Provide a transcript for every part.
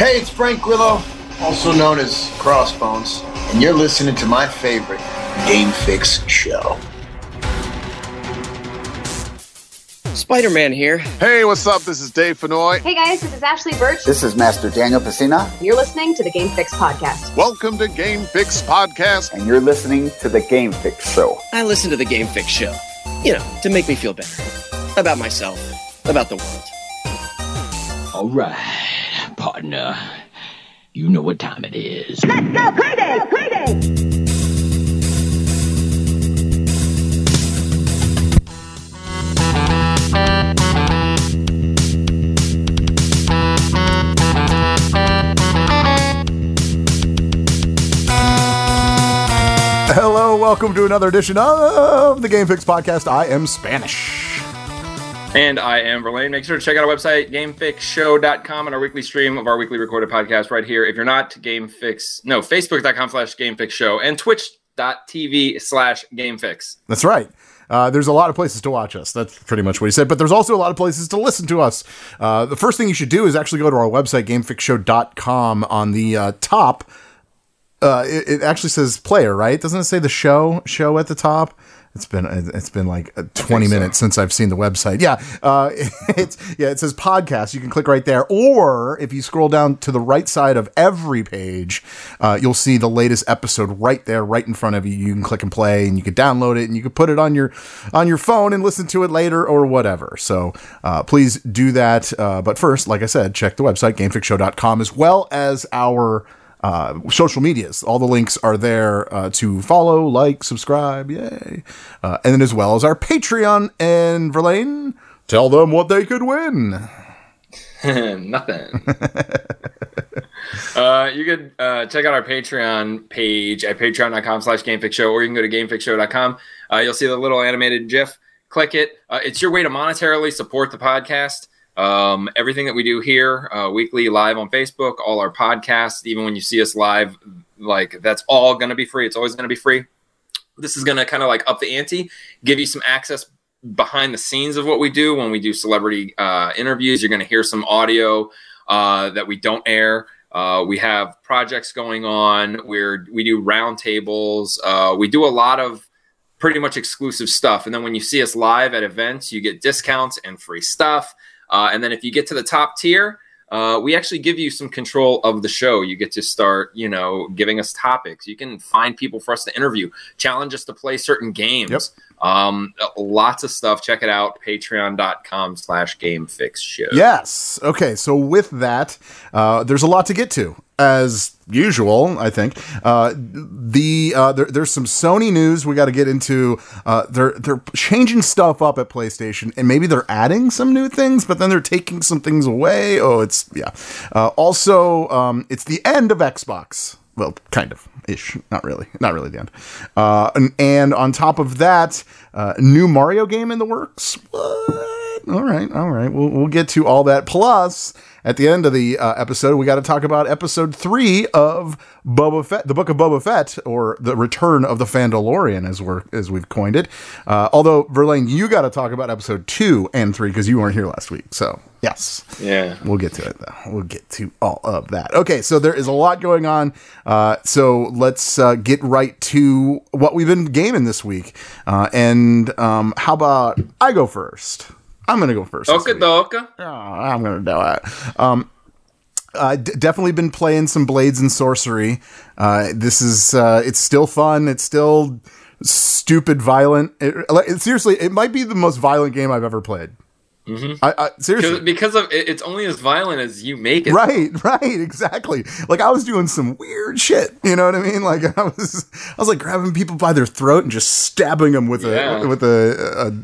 Hey, it's Frank Grillo, also known as Crossbones, and you're listening to my favorite Game Fix show. Spider Man here. Hey, what's up? This is Dave Fennoy. Hey guys, this is Ashley Burch. This is Master Daniel Pesina. You're listening to the Game Fix Podcast. Welcome to Game Fix Podcast. And you're listening to the Game Fix Show. I listen to the Game Fix Show, you know, to make me feel better about myself, about the world. All right, partner. You know what time it is. Let's go crazy! Crazy! Hello, welcome to another edition of the Game Fix Podcast. I am Spanish. And I am Verlaine. Make sure to check out our website, gamefixshow.com, and our weekly stream of our weekly recorded podcast right here. If you're not, GameFix, no, facebook.com slash GameFixShow and twitch.tv slash GameFix. That's right. Uh, there's a lot of places to watch us. That's pretty much what he said. But there's also a lot of places to listen to us. Uh, the first thing you should do is actually go to our website, gamefixshow.com. On the uh, top, uh, it, it, actually says player, right? Doesn't it say the show show at the top? It's been it's been like uh, 20 minutes so. since I've seen the website. Yeah, uh, it's yeah. It says podcast. You can click right there, or if you scroll down to the right side of every page, uh, you'll see the latest episode right there, right in front of you. You can click and play, and you can download it, and you can put it on your on your phone and listen to it later or whatever. So uh, please do that. Uh, but first, like I said, check the website gamefixshow.com as well as our uh, social medias. All the links are there uh, to follow, like, subscribe, yay. Uh, and then as well as our Patreon. And Verlaine, tell them what they could win. Nothing. uh, you could uh, check out our Patreon page at patreon.com slash gamefixshow, or you can go to gamefixshow.com. Uh, you'll see the little animated GIF. Click it. Uh, it's your way to monetarily support the podcast. Um, everything that we do here, uh, weekly, live on Facebook, all our podcasts, even when you see us live, like that's all going to be free. It's always going to be free. This is going to kind of like up the ante, give you some access behind the scenes of what we do when we do celebrity uh, interviews. You're going to hear some audio uh, that we don't air. Uh, we have projects going on where we do roundtables. Uh, we do a lot of pretty much exclusive stuff. And then when you see us live at events, you get discounts and free stuff. Uh, and then if you get to the top tier, uh, we actually give you some control of the show. You get to start, you know, giving us topics. You can find people for us to interview, challenge us to play certain games. Yep. Um, lots of stuff. Check it out. Patreon.com slash Game Fix Show. Yes. Okay. So with that, uh, there's a lot to get to as usual, I think. Uh, the uh, there, there's some Sony news we got to get into. Uh, they're they're changing stuff up at PlayStation, and maybe they're adding some new things, but then they're taking some things away. Oh, it's yeah. Uh, also, um, it's the end of Xbox. Well, kind of ish. Not really. Not really the end. Uh, and, and, on top of that, uh, new Mario game in the works. What? All right, all right. We'll we'll get to all that. Plus at the end of the uh, episode, we got to talk about episode three of Boba Fett, the Book of Boba Fett, or the Return of the Fandalorian, as we're as we've coined it. Uh, although Verlaine, you got to talk about episode two and three because you weren't here last week. So yes, yeah, we'll get to it though. We'll get to all of that. Okay, so there is a lot going on. Uh, so let's uh, get right to what we've been gaming this week. Uh, and um, how about I go first? I'm gonna go first. Okay, doka. Oh, I'm gonna do it. Um, uh, d- definitely been playing some Blades and Sorcery. Uh, this is uh, it's still fun. It's still stupid, violent. It, it, seriously, it might be the most violent game I've ever played. Mm-hmm. I, I, seriously because of it's only as violent as you make it. Right, right, exactly. Like I was doing some weird shit. You know what I mean? Like I was, I was like grabbing people by their throat and just stabbing them with yeah. a with a,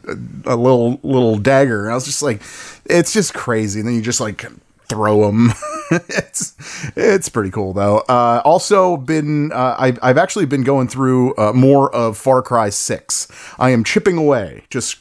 a, a little little dagger. And I was just like, it's just crazy. And then you just like throw them. it's it's pretty cool though. Uh, also been uh, I've I've actually been going through uh, more of Far Cry Six. I am chipping away, just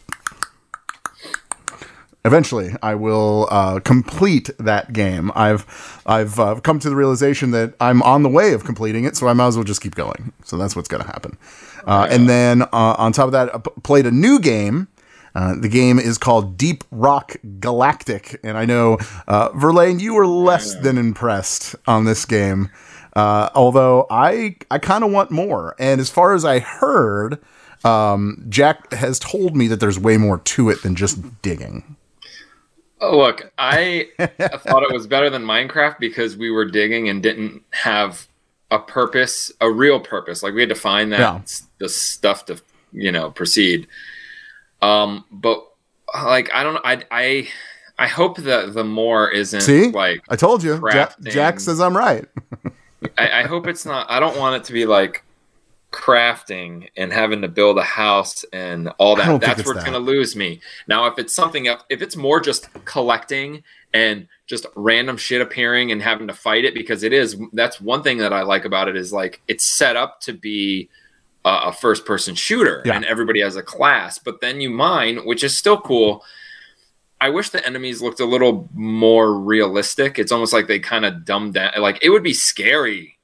eventually I will uh, complete that game. I've I've uh, come to the realization that I'm on the way of completing it, so I might as well just keep going. So that's what's going to happen. Uh, and then uh, on top of that, I played a new game Uh, the game is called Deep Rock Galactic, and I know uh, Verlaine, you were less than impressed on this game. Uh, although I I kind of want more, and as far as I heard, um, Jack has told me that there's way more to it than just digging. Look, I thought it was better than Minecraft because we were digging and didn't have a purpose, a real purpose. Like we had to find that Yeah. the stuff to, you know, proceed. Um, but like I don't, I, I, I hope that the more isn't See, like I told you, Jack. Jack says I'm right. I, I hope it's not. I don't want it to be like crafting and having to build a house and all that that's where it's going to lose me. Now, if it's something else, if it's more just collecting and just random shit appearing and having to fight it, because it is. That's one thing that I like about it is like it's set up to be a, a first person shooter Yeah. and everybody has a class, but then you mine, which is still cool. I wish the enemies looked a little more realistic. It's almost like they kind of dumbed down. Like it would be scary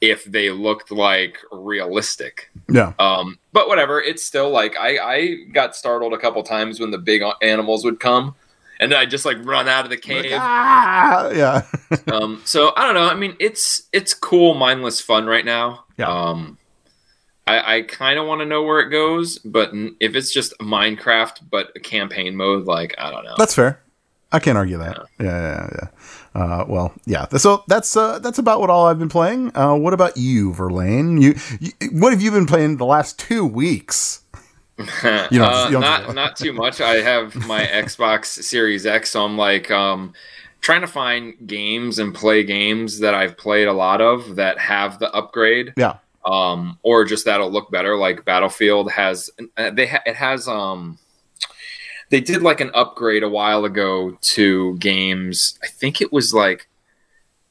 if they looked like realistic. Yeah, Um, but whatever. It's still like I, I got startled a couple times when the big animals would come, and I just like run out of the cave. ah, yeah. um, so I don't know. I mean, it's it's cool, mindless fun right now. Yeah. Um, I, I kind of want to know where it goes, but if it's just Minecraft but a campaign mode, like I don't know. That's fair. I can't argue that. Yeah, yeah, yeah. Uh, well, yeah. So that's uh, that's about what all I've been playing. Uh, what about you, Verlaine? You, you, what have you been playing the last two weeks? You you uh, don't- not not too much. I have my Xbox Series X, so I'm like um, trying to find games and play games that I've played a lot of that have the upgrade. Yeah, um, or just that'll look better. Like Battlefield has, uh, they ha- it has um, they did like an upgrade a while ago to games. I think it was like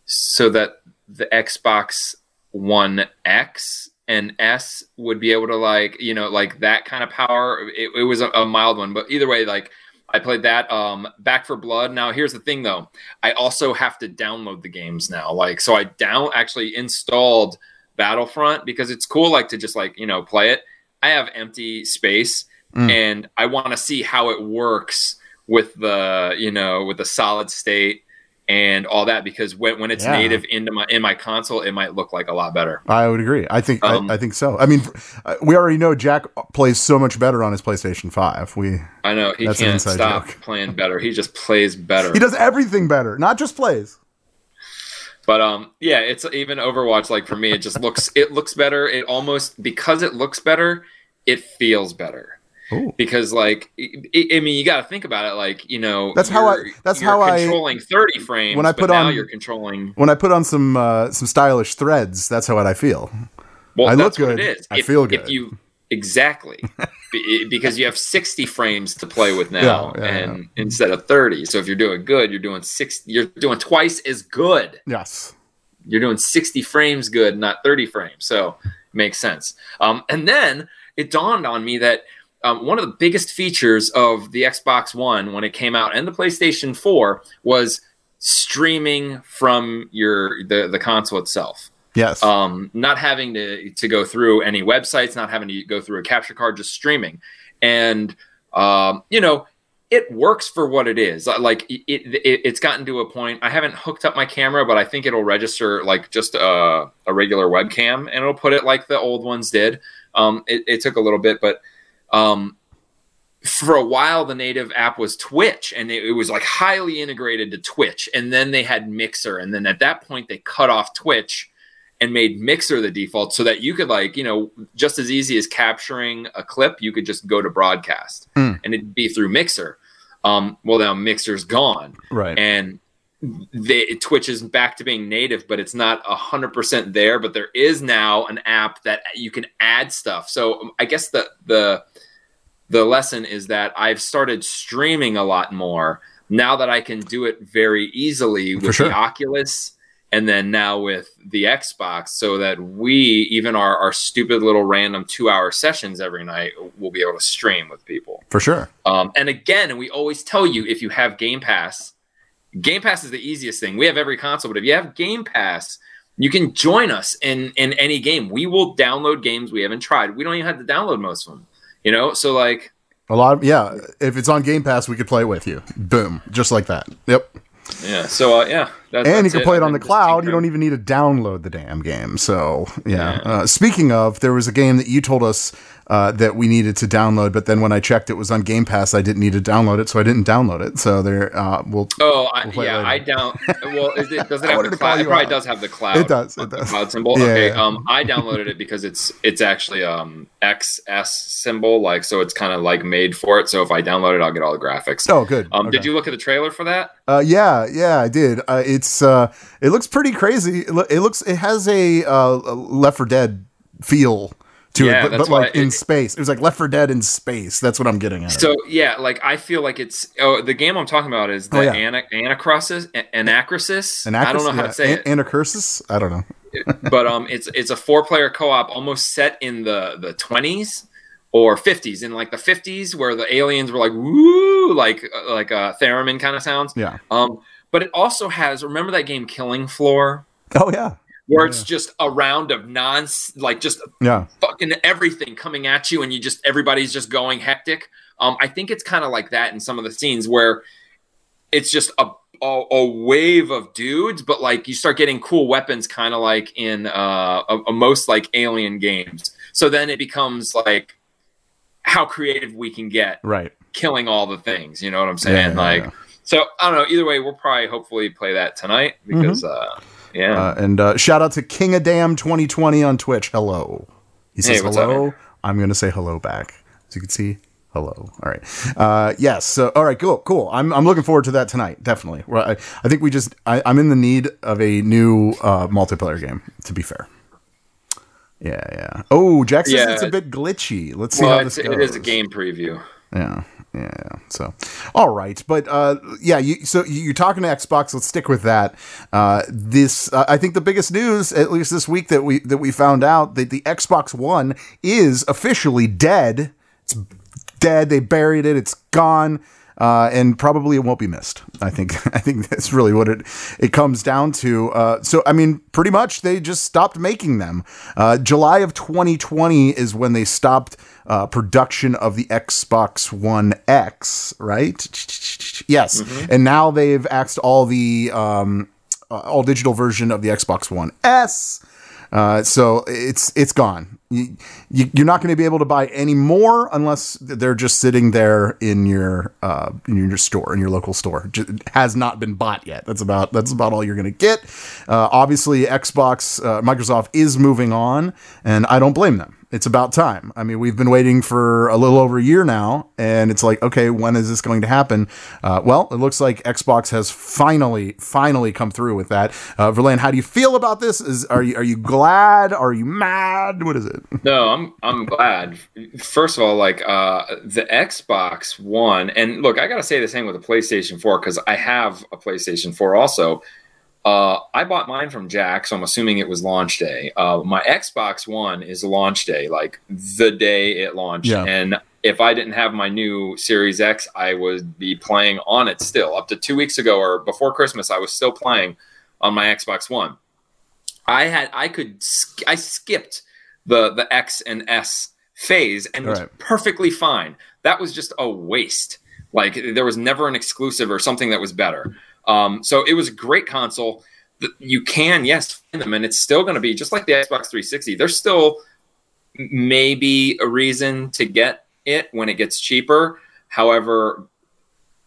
so that the Xbox One X and S would be able to like you know like that kind of power. It, it was a, a mild one, but either way, like. I played that. Um, Back 4 Blood. Now, here's the thing, though. I also have to download the games now. Like, so I down actually installed Battlefront because it's cool, like to just like you know play it. I have empty space, Mm. and I want to see how it works with the you know with the solid state and all that because when, when it's Yeah. native into my in my console, it might look like a lot better. I would agree. I think Um, I, I think so. I mean, uh, we already know Jack plays so much better on his PlayStation Five. We I know he can't stop joke. playing better. He just plays better. he does everything better, not just plays. But um, yeah, it's even Overwatch. Like for me, it just looks it looks better. It almost because it looks better, it feels better. Ooh. Because like I I mean, you got to think about it. Like you know, That's how I- that's how I- controlling thirty frames. When I put on- you're controlling. When I put on some uh, some stylish threads, that's how I feel. Well, I look good, it is. I if, feel If good. you exactly Be- because you have sixty frames to play with now, Yeah, yeah, and instead of thirty. So if you're doing good, you're doing six. You're doing twice as good. Yes. you're doing 60 frames good, not 30 frames. So it makes sense. Um, and then it dawned on me that um, one of the biggest features of the Xbox One when it came out and the PlayStation 4 was streaming from your the, the console itself. Yes. Um, not having to, to go through any websites, not having to go through a capture card, just streaming. And, um, you know, it works for what it is. Uh, Like it, it, it's gotten to a point. I haven't hooked up my camera, but I think it'll register like just a, a regular webcam, and it'll put it like the old ones did. Um, it, it took a little bit, but um, for a while, the native app was Twitch, and it, it was like highly integrated to Twitch. And then they had Mixer, and then at that point, they cut off Twitch and made Mixer the default, so that you could like you know just as easy as capturing a clip, you could just go to broadcast, Mm. and it'd be through Mixer. Um, well, now Mixer's gone, right. and they, Twitch is back to being native, but it's not a hundred percent there. But there is now an app that you can add stuff. So um, I guess the the the lesson is that I've started streaming a lot more now that I can do it very easily with sure. the Oculus and then now with the Xbox, so that we even our, our stupid little random two hour sessions every night will be able to stream with people. For sure. Um, and again, we always tell you if you have Game Pass, Game Pass is the easiest thing. We have every console, but if you have Game Pass, you can join us in in any game. We will download games we haven't tried. We don't even have to download most of them. You know, so like A lot of yeah. If it's on Game Pass, we could play it with you. Boom, just like that. Yep. Yeah. So uh, yeah, that, and you can play it on the cloud. You don't even need to download the damn game. So yeah. Uh, speaking of, there was a game that you told us uh, that we needed to download, but then when I checked, it was on Game Pass. I didn't need to download it, so I didn't download it. So there, uh, we'll. Oh, I, We'll play yeah, later. I down. Well, is it, does it have the cloud? It probably out. does have the cloud. It does, it does. Cloud symbol. Yeah, okay. yeah. Um, I downloaded it because it's it's actually um XS symbol, like so it's kind of like made for it. So if I download it, I'll get all the graphics. Oh, good. Um, Okay. did you look at the trailer for that? Uh, yeah, yeah, I did. Uh, it's uh, it looks pretty crazy. It, loo- it looks it has a uh, Left 4 Dead feel to Yeah, it, but, but like in it- space. It was like Left 4 Dead in space. That's what I'm getting at. So yeah, like I feel like it's oh the game I'm talking about is the Oh, yeah. Ana- Anacrusis Anacrusis. An I don't know how yeah, to say An- it. Anacursis? I don't know. but um, it's it's a four player co op, almost set in the the twenties or fifties, in like the fifties, where the aliens were like woo, like uh, like uh, theremin kind of sounds. Yeah. Um, but it also has remember that game Killing Floor, Oh yeah. Where it's just a round of non like just Yeah. fucking everything coming at you, and you just everybody's just going hectic. Um, I think it's kind of like that in some of the scenes where it's just a, a a wave of dudes, but like you start getting cool weapons, kind of like in uh, a, a most like alien games. So then it becomes like how creative we can get, Right. killing all the things. You know what I'm saying? Yeah, yeah, like, yeah. so I don't know. Either way, we'll probably hopefully play that tonight because, uh, yeah. Uh, and uh, shout out to King of Damn 2020 on Twitch. Hello. He says Hey, what's up, hello. I'm going to say hello back. As you can see, hello. All right. Uh, yes. So, all right. Cool. Cool. I'm, I'm looking forward to that tonight. Definitely. Well, I, I think we just, I, I'm in the need of a new uh, multiplayer game, to be fair. Yeah. Yeah. Oh, Jack says Yeah. it's a bit glitchy. Let's see well, how this goes. it is a game preview. Yeah, yeah. So, all right, but uh, yeah. You, so you're talking to Xbox. Let's stick with that. Uh, this, uh, I think, the biggest news, at least this week, that we that we found out that the Xbox One is officially dead. It's dead. They buried it. It's gone. Uh, and probably it won't be missed. I think. I think that's really what it it comes down to. Uh, so I mean, pretty much they just stopped making them. Uh, July of 2020 is when they stopped uh, production of the Xbox One X. Right? Yes. And now they've axed all the um, uh, all digital version of the Xbox One S. Uh, so it's it's gone. You, you, you're not going to be able to buy any more unless they're just sitting there in your uh, in your store in your local store. Ju- has not been bought yet. That's about that's about all you're going to get. Uh, obviously, Xbox uh, Microsoft is moving on, and I don't blame them. It's about time. I mean, we've been waiting for a little over a year now, and it's like, okay, when is this going to happen? Uh, well, it looks like Xbox has finally, finally come through with that. Uh, Verlaine, how do you feel about this? Is are you are you glad? Are you mad? What is it? No, I'm I'm glad. First of all, like uh, the Xbox One, and look, I gotta say the same with the PlayStation 4 because I have a PlayStation 4 also. Uh, I bought mine from Jack, so I'm assuming it was launch day. Uh, my Xbox One is launch day, like the day it launched, Yeah. and if I didn't have my new Series X, I would be playing on it still. Up to two weeks ago or before Christmas, I was still playing on my Xbox One. I had I could sk- I skipped the the X and S phase and was Right. perfectly fine. That was just a waste. Like there was never an exclusive or something that was better. Um, so it was a great console. You can yes find them, and it's still going to be just like the Xbox 360. There's still maybe a reason to get it when it gets cheaper. However,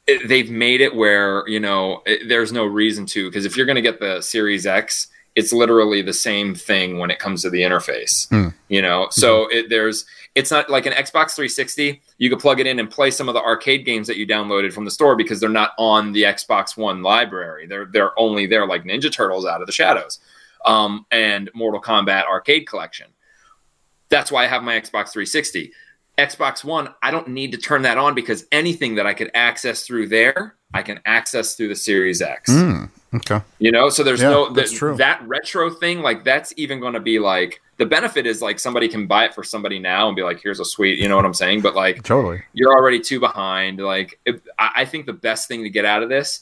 it, they've made it where you know it, there's no reason to because if you're going to get the Series X, it's literally the same thing when it comes to the interface. Hmm. You know, so it, there's it's not like an Xbox 360. You could plug it in and play some of the arcade games that you downloaded from the store because they're not on the Xbox One library. They're they're only there like Ninja Turtles Out of the Shadows, um, and Mortal Kombat Arcade Collection. That's why I have my Xbox 360. Xbox One, I don't need to turn that on because anything that I could access through there, I can access through the Series X. Mm, okay. You know, so there's Yeah, no that's true. that retro thing. Like that's even going to be like the benefit is like somebody can buy it for somebody now and be like, here's a sweet. You know what I'm saying? But like Totally. you're already too behind. Like it, I, I think the best thing to get out of this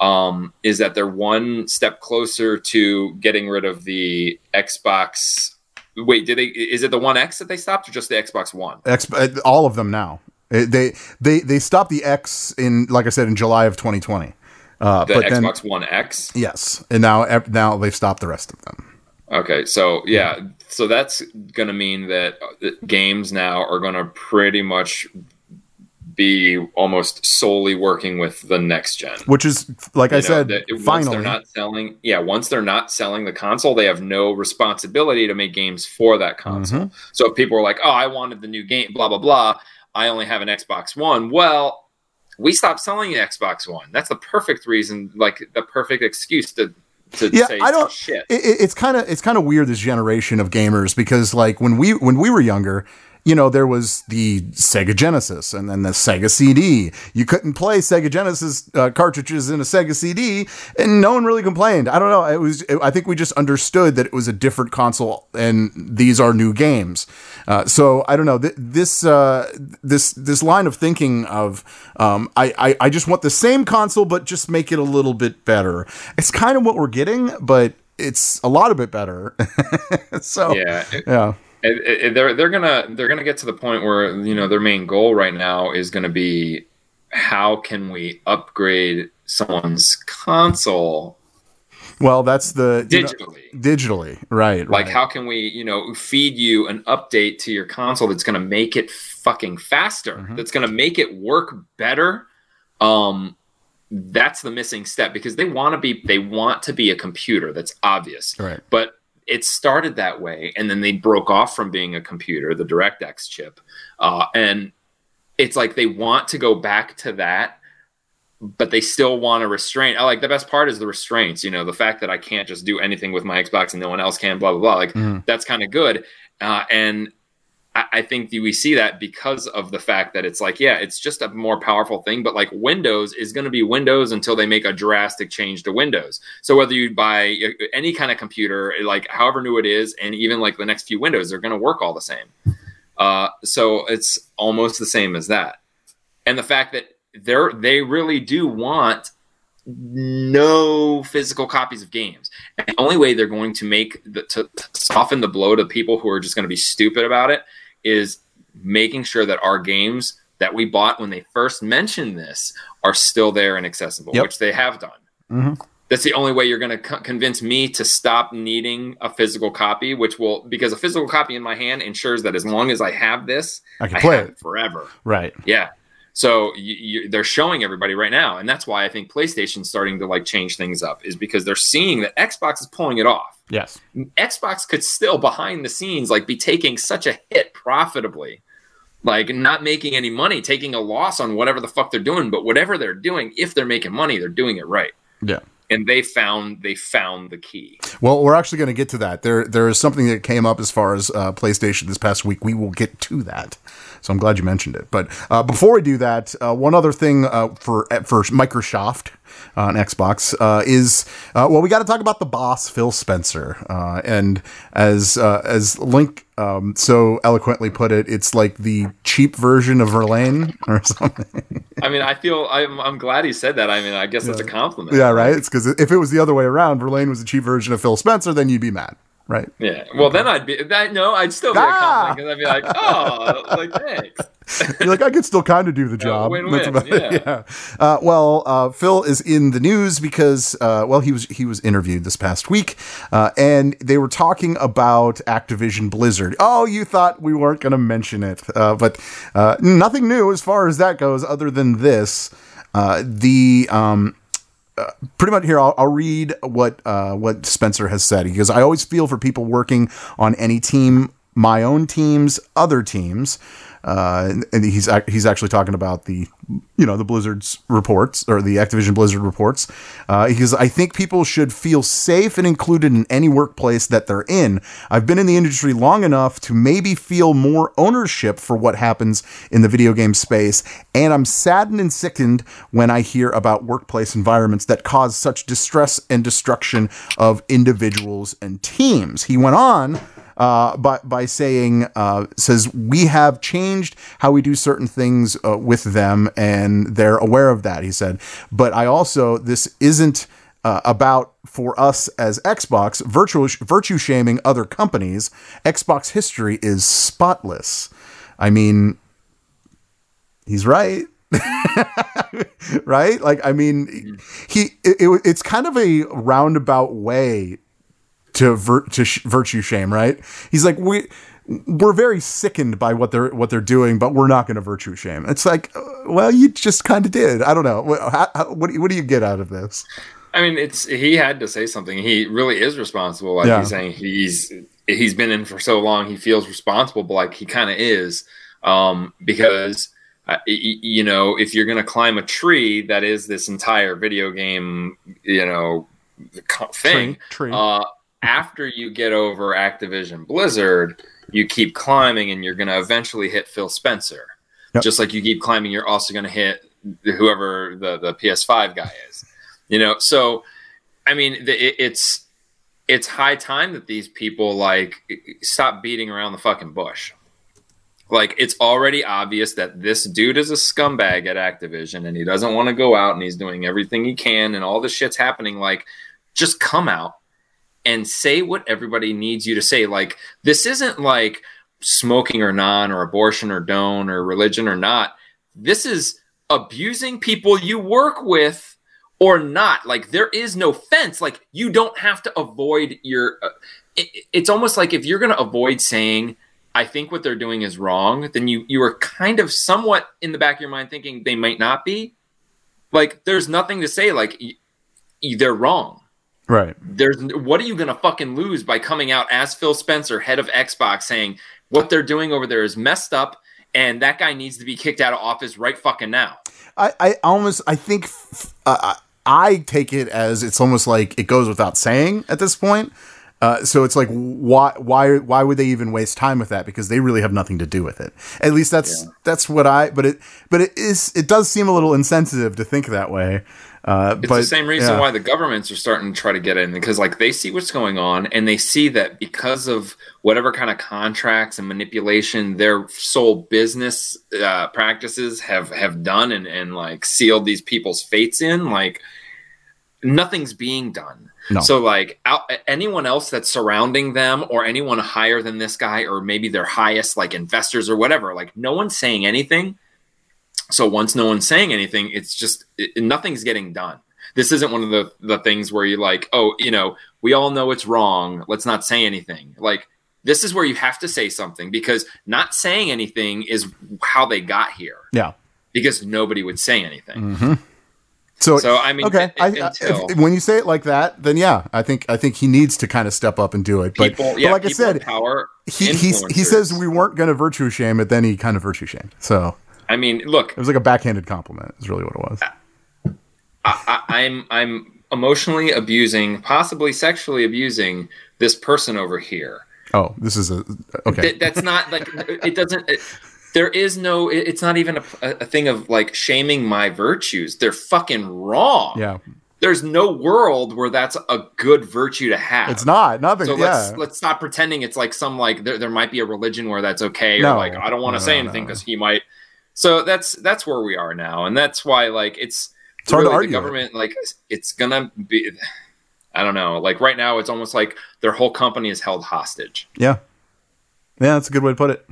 um, is that they're one step closer to getting rid of the Xbox. Wait, did they? Is it the One X that they stopped, or just the Xbox One? X, uh, all of them now. They they they stopped the X in like I said in July of 2020. Uh, The but then Xbox One X. yes, and now now they've stopped the rest of them. Okay, so yeah, so that's going to mean that uh, games now are going to pretty much be almost solely working with the next gen. Which is like I know, said, that once finally. they're not selling. Yeah, once they're not selling the console, they have no responsibility to make games for that console. Mm-hmm. So if people are like, "Oh, I wanted the new game," blah blah blah. I only have an Xbox One. Well, we stopped selling the Xbox One. That's the perfect reason, like the perfect excuse to to yeah, say I don't. shit. It, it- it's kind of it's kind of weird this generation of gamers because like when we when we were younger, you know, there was the Sega Genesis and then the Sega CD. You couldn't play Sega Genesis uh, cartridges in a Sega CD, and no one really complained. I don't know. It was. I think we just understood that it was a different console, and these are new games. Uh, so I don't know. Th- this uh, this this line of thinking of um, I, I I just want the same console, but just make it a little bit better. It's kind of what we're getting, but it's a lot of bit better. so yeah, yeah. It, it, they're they're gonna they're gonna get to the point where you know their main goal right now is gonna be how can we upgrade someone's console Well, that's the you know, digitally. digitally, right? like right. how can we you know feed you an update to your console that's going to make it fucking faster Mm-hmm. that's going to make it work better um that's the missing step because they want to be they want to be a computer that's obvious Right. but it started that way and then they broke off from being a computer the directx chip uh, and it's like they want to go back to that but they still want to restrain. I like the best part is the restraints. You know, the fact that I can't just do anything with my Xbox and no one else can. Blah blah blah. Like Mhm. that's kind of good. Uh, and I, think we see that because of the fact that it's like, yeah, it's just a more powerful thing. But like Windows is going to be Windows until they make a drastic change to Windows. So whether you buy uh, any kind of computer, like however new it is, and even like the next few Windows, they're going to work all the same. Uh, so it's almost the same as that. And the fact that they're they really do want no physical copies of games. And the only way they're going to make the, to, to soften the blow to people who are just going to be stupid about it is making sure that our games that we bought when they first mentioned this are still there and accessible, Yep. which they have done. Mhm. That's the only way you're going to co- convince me to stop needing a physical copy, which will because a physical copy in my hand ensures that as long as I have this, I can play have it. forever. Right. Yeah. So you, you, they're showing everybody right now, and that's why I think PlayStation's starting to like change things up, is because they're seeing that Xbox is pulling it off. Yes. Xbox could still behind the scenes like be taking such a hit profitably, like not making any money, taking a loss on whatever the fuck they're doing, but whatever they're doing, if they're making money, they're doing it right. Yeah. And they found they found the key. Well, we're actually going to get to that. There, there is something that came up as far as uh, PlayStation this past week. We will get to that. So I'm glad you mentioned it. But uh, before we do that, uh, one other thing uh, for for Microsoft on Xbox uh, is uh, well, we got to talk about the boss, Phil Spencer. Uh, and as uh, as Link um, so eloquently put it, it's like the cheap version of Verlaine or something. I mean, I feel I'm, I'm glad he said that. I mean, I guess that's a compliment. yeah, right. It's because if it was the other way around, Verlaine was the cheap version of Phil Spencer, then you'd be mad, right? Yeah. Well, then I'd be that. No, I'd still be Ah! a because I'd be like, oh, like thanks. You're like, I could still kind of do the job. win-win, That's about it. yeah. Uh, well, uh, Phil is in the news because, uh, well, he was he was interviewed this past week, uh, and they were talking about Activision Blizzard. Oh, you thought we weren't going to mention it, uh, but uh, nothing new as far as that goes, other than this. Uh, the um, pretty much here I'll, I'll read what uh, what Spencer has said because I always feel for people working on any team, my own teams, other teams, uh, and- and he's he's actually talking about the you know the Blizzard's reports or the Activision Blizzard reports uh, because I think people should feel safe and included in any workplace that they're in. I've been in the industry long enough to maybe feel more ownership for what happens in the video game space, and I'm saddened and sickened when I hear about workplace environments that cause such distress and destruction of individuals and teams. He went on uh, by by saying uh, says we have changed how we do certain things uh, with them, and they're aware of that. He said, but I also this isn't. Uh, about for us as Xbox, virtual virtue shaming other companies. Xbox history is spotless. I mean, he's right. right? Like, I mean, he it, it- it's kind of a roundabout way to vir- to sh- virtue shame, right? He's like, we we're very sickened by what they're what they're doing, but we're not going to virtue shame. It's like, uh, well, you just kind of did. I don't know. What how, how, what, do you, what do you get out of this? I mean, it's he had to say something. He really is responsible. Like Yeah. he's saying, he's he's been in for so long. He feels responsible, but like he kind of is, um, because uh, you know, if you're going to climb a tree, that is this entire video game, you know, thing. Tree, tree. Uh, after you get over Activision Blizzard, you keep climbing, and you're going to eventually hit Phil Spencer. Yep. Just like you keep climbing, you're also going to hit whoever the the PS5 guy is. You know, so I mean, the, it, it's it's high time that these people like stop beating around the fucking bush. Like it's already obvious that this dude is a scumbag at Activision and he doesn't want to go out and he's doing everything he can and all this shit's happening. Like, just come out and say what everybody needs you to say. Like, this isn't like smoking or non or abortion or don't or religion or not. This is abusing people you work with or not. Like, there is no fence. Like, you don't have to avoid your. Uh, it, it's almost like if you're going to avoid saying, I think what they're doing is wrong, then you you are kind of somewhat in the back of your mind thinking they might not be. Like, there's nothing to say. Like, they're wrong right. there's what are you going to fucking lose by coming out as Phil Spencer, head of Xbox, saying what they're doing over there is messed up, and that guy needs to be kicked out of office right fucking now. I, I almost I think f- uh, I take it as it's almost like it goes without saying at this point. Uh, so it's like why why why would they even waste time with that because they really have nothing to do with it. At least that's that's what I but it but it is it does seem a little insensitive to think that way. Uh, It's but the same reason yeah. why the governments are starting to try to get in because like they see what's going on and they see that because of whatever kind of contracts and manipulation their sole business uh, practices have have done and and like sealed these people's fates in like nothing's being done. No. So like out, anyone else that's surrounding them or anyone higher than this guy or maybe their highest like investors or whatever like no one's saying anything. So once no one's saying anything, it's just it, nothing's getting done. This isn't one of the the things where you're like, oh, you know, we all know it's wrong. Let's not say anything. Like this is where you have to say something because not saying anything is how they got here. yeah. Because nobody would say anything. Mm-hmm. So, So I mean, okay, i- until if- when you say it like that, then yeah, I think I think he needs to kind of step up and do it. But, people, but yeah, like I said, power. he he, he says we weren't going to virtue shame it, then he kind of virtue shamed. So I mean, look, it was like a backhanded compliment. Is really what it was. I, I, I'm I'm emotionally abusing, possibly sexually abusing this person over here. Oh, this is a okay. Th- that's not like it doesn't. It, there is no. it- it's not even a, a thing of like shaming my virtues. They're fucking wrong. yeah, There's no world where that's a good virtue to have. it's not nothing. So yeah, let's let's stop pretending it's like some like there, there might be a religion where that's okay or No. like I don't want to No, say no, anything no. because he might. So that's that's where we are now, and that's why like it's It's hard to argue the government like it's gonna be. I don't know. Like right now, it's almost like their whole company is held hostage. yeah, yeah. That's a good way to put it.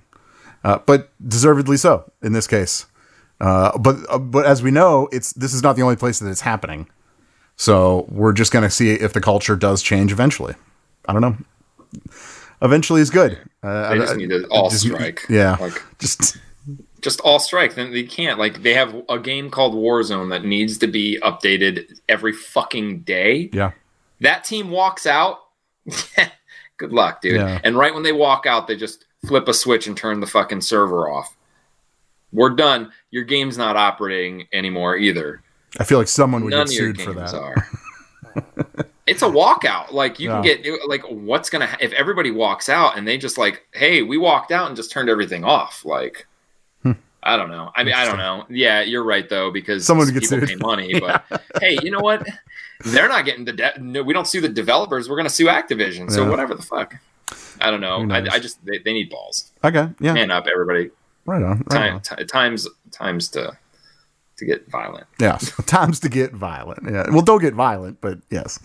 Uh, but deservedly so in this case. Uh, but uh, but as we know, it's this is not the only place that it's happening. So we're just going to see if the culture does change eventually. I don't know. Eventually is good. Uh, They I- just I- need to all just- strike. Yeah, Like just just all strike. Then they can't. Like they have a game called Warzone that needs to be updated every fucking day. yeah. That team walks out. Good luck, dude. Yeah. And right when they walk out, they just flip a switch and turn the fucking server off. We're done. Your game's not operating anymore either. I feel like someone would None get of your sued for that. are. it's a walkout. Like you Yeah. can get like what's gonna if everybody walks out and they just like, hey, we walked out and just turned everything off. Like. I don't know. I mean, I don't know. Yeah, you're right though because Someone would get people sued. pay money. But hey, you know what? They're not getting the debt. no, we don't sue the developers. We're gonna sue Activision. So Yeah. whatever the fuck. I don't know. I. I just they, they need balls. Okay, yeah, Man up, everybody. right on. Right Time, on. ti- times times to to get violent. Yeah, times to get violent. Yeah, well, don't get violent, but yes.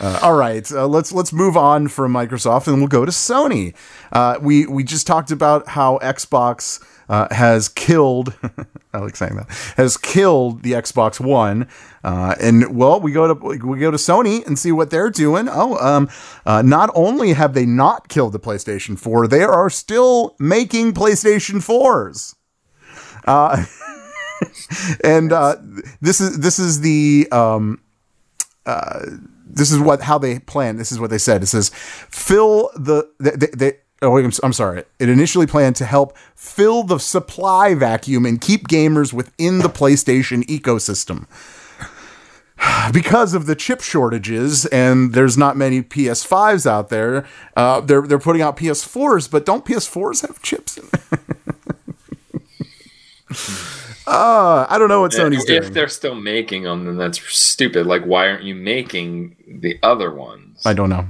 Uh, all right, uh, let's let's move on from Microsoft and we'll go to Sony. Uh, we we just talked about how Xbox uh, has killed. I like saying that has killed the Xbox One. Uh, and well, we go to we go to Sony and see what they're doing. Oh, um, uh, not only have they not killed the PlayStation 4, they are still making PlayStation 4s. Uh, and uh, this is this is the um, uh, this is what how they plan. This is what they said. It says fill the they, they Oh, I'm, I'm sorry. It initially planned to help fill the supply vacuum and keep gamers within the PlayStation ecosystem. Because of the chip shortages and there's not many PS5s out there, uh, they're they're putting out PS4s, but don't PS4s have chips? in uh, I don't know what Sony's if doing. they're still making them, then that's stupid. Like, why aren't you making the other ones? I don't know.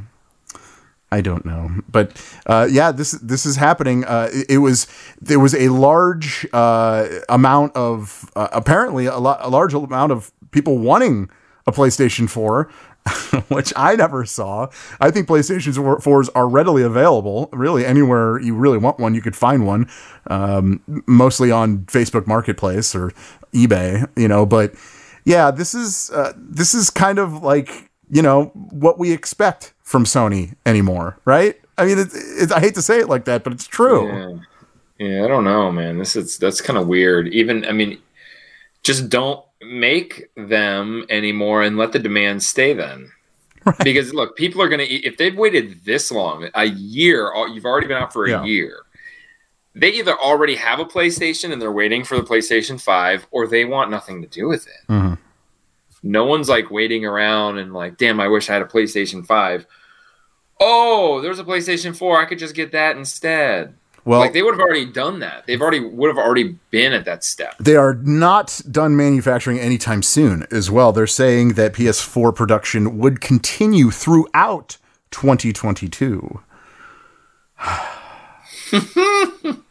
I don't know, but uh, yeah, this this is happening. Uh, it, it was there was a large uh, amount of uh, apparently a, a large amount of people wanting a PlayStation Four, which I never saw. I think PlayStation Fours are readily available. Really, anywhere you really want one, you could find one. Um, mostly on Facebook Marketplace or eBay, you know. But yeah, this is uh, this is kind of like you know what we expect from Sony anymore, right? I mean, it's, it's, I hate to say it like that, but it's true. Yeah. yeah, I don't know, man. This is that's kind of weird. Even I mean, just don't make them anymore and let the demand stay then. Right. Because look, people are going to if they've waited this long, a year, you've already been out for a yeah. year. They either already have a PlayStation and they're waiting for the PlayStation 5 or they want nothing to do with it. Mm-hmm. No one's like waiting around and like, "Damn, I wish I had a PlayStation 5." Oh, there's a PlayStation 4. I could just get that instead. Well, like they would have already done that. They've already would have already been at that step. They are not done manufacturing anytime soon as well. They're saying that PS4 production would continue throughout 2022.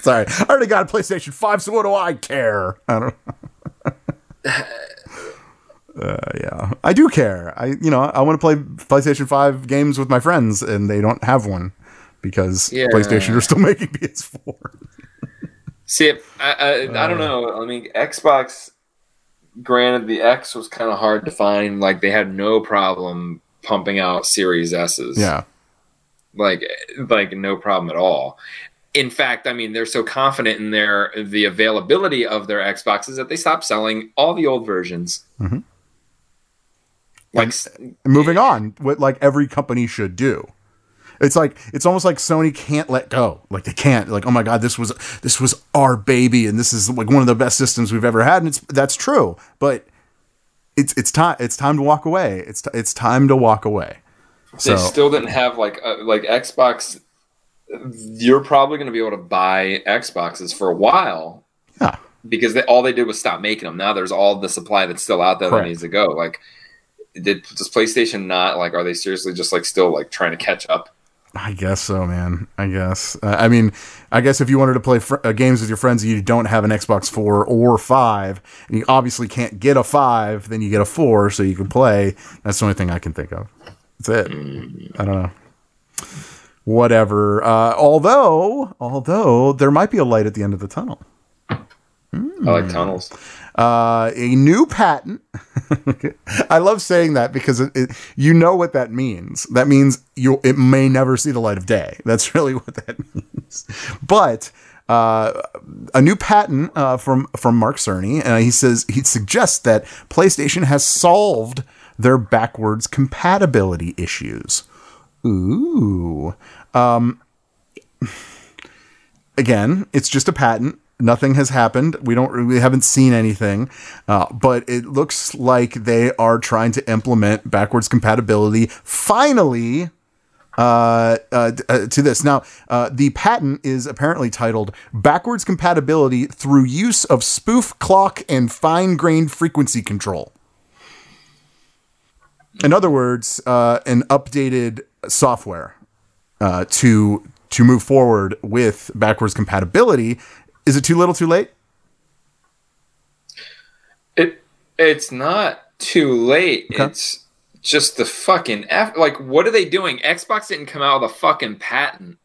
Sorry, I already got a PlayStation 5, so what do I care? I don't uh, yeah, I do care. I you know I want to play PlayStation Five games with my friends, and they don't have one because yeah. PlayStation are still making PS4. See, I I, I don't uh. know. I mean, Xbox. Granted, the X was kind of hard to find. Like they had no problem pumping out Series S's. Yeah, like like no problem at all. In fact, I mean they're so confident in their the availability of their Xboxes that they stopped selling all the old versions. Mm-hmm like and moving on, what like every company should do. It's like it's almost like Sony can't let go. Like they can't. Like oh my god, this was this was our baby, and this is like one of the best systems we've ever had, and it's that's true. But it's it's time it's time to walk away. It's t- it's time to walk away. So, they still didn't have like uh, like Xbox. You're probably going to be able to buy Xboxes for a while. Yeah. Because they, all they did was stop making them. Now there's all the supply that's still out there Correct. that needs to go. Like did does PlayStation not like? Are they seriously just like still like trying to catch up? I guess so, man. I guess. Uh, I mean, I guess if you wanted to play fr- uh, games with your friends and you don't have an Xbox Four or Five, and you obviously can't get a Five, then you get a Four so you can play. That's the only thing I can think of. That's it. Mm. I don't know. Whatever. Uh, although, although there might be a light at the end of the tunnel. Mm. I like tunnels uh, a new patent. I love saying that because it, it, you know what that means. That means you it may never see the light of day. That's really what that means. But uh, a new patent uh, from from Mark Cerny. Uh, he says he suggests that PlayStation has solved their backwards compatibility issues. Ooh. Um, again, it's just a patent nothing has happened. We don't we haven't seen anything, uh, but it looks like they are trying to implement backwards compatibility finally. Uh, uh, uh to this now, uh, the patent is apparently titled "Backwards Compatibility Through Use of Spoof Clock and Fine Grained Frequency Control." In other words, uh, an updated software to to move forward with backwards compatibility is it too little, too late? It it's not too late. Okay. It's just the fucking F. Like, what are they doing? Xbox didn't come out with a fucking patent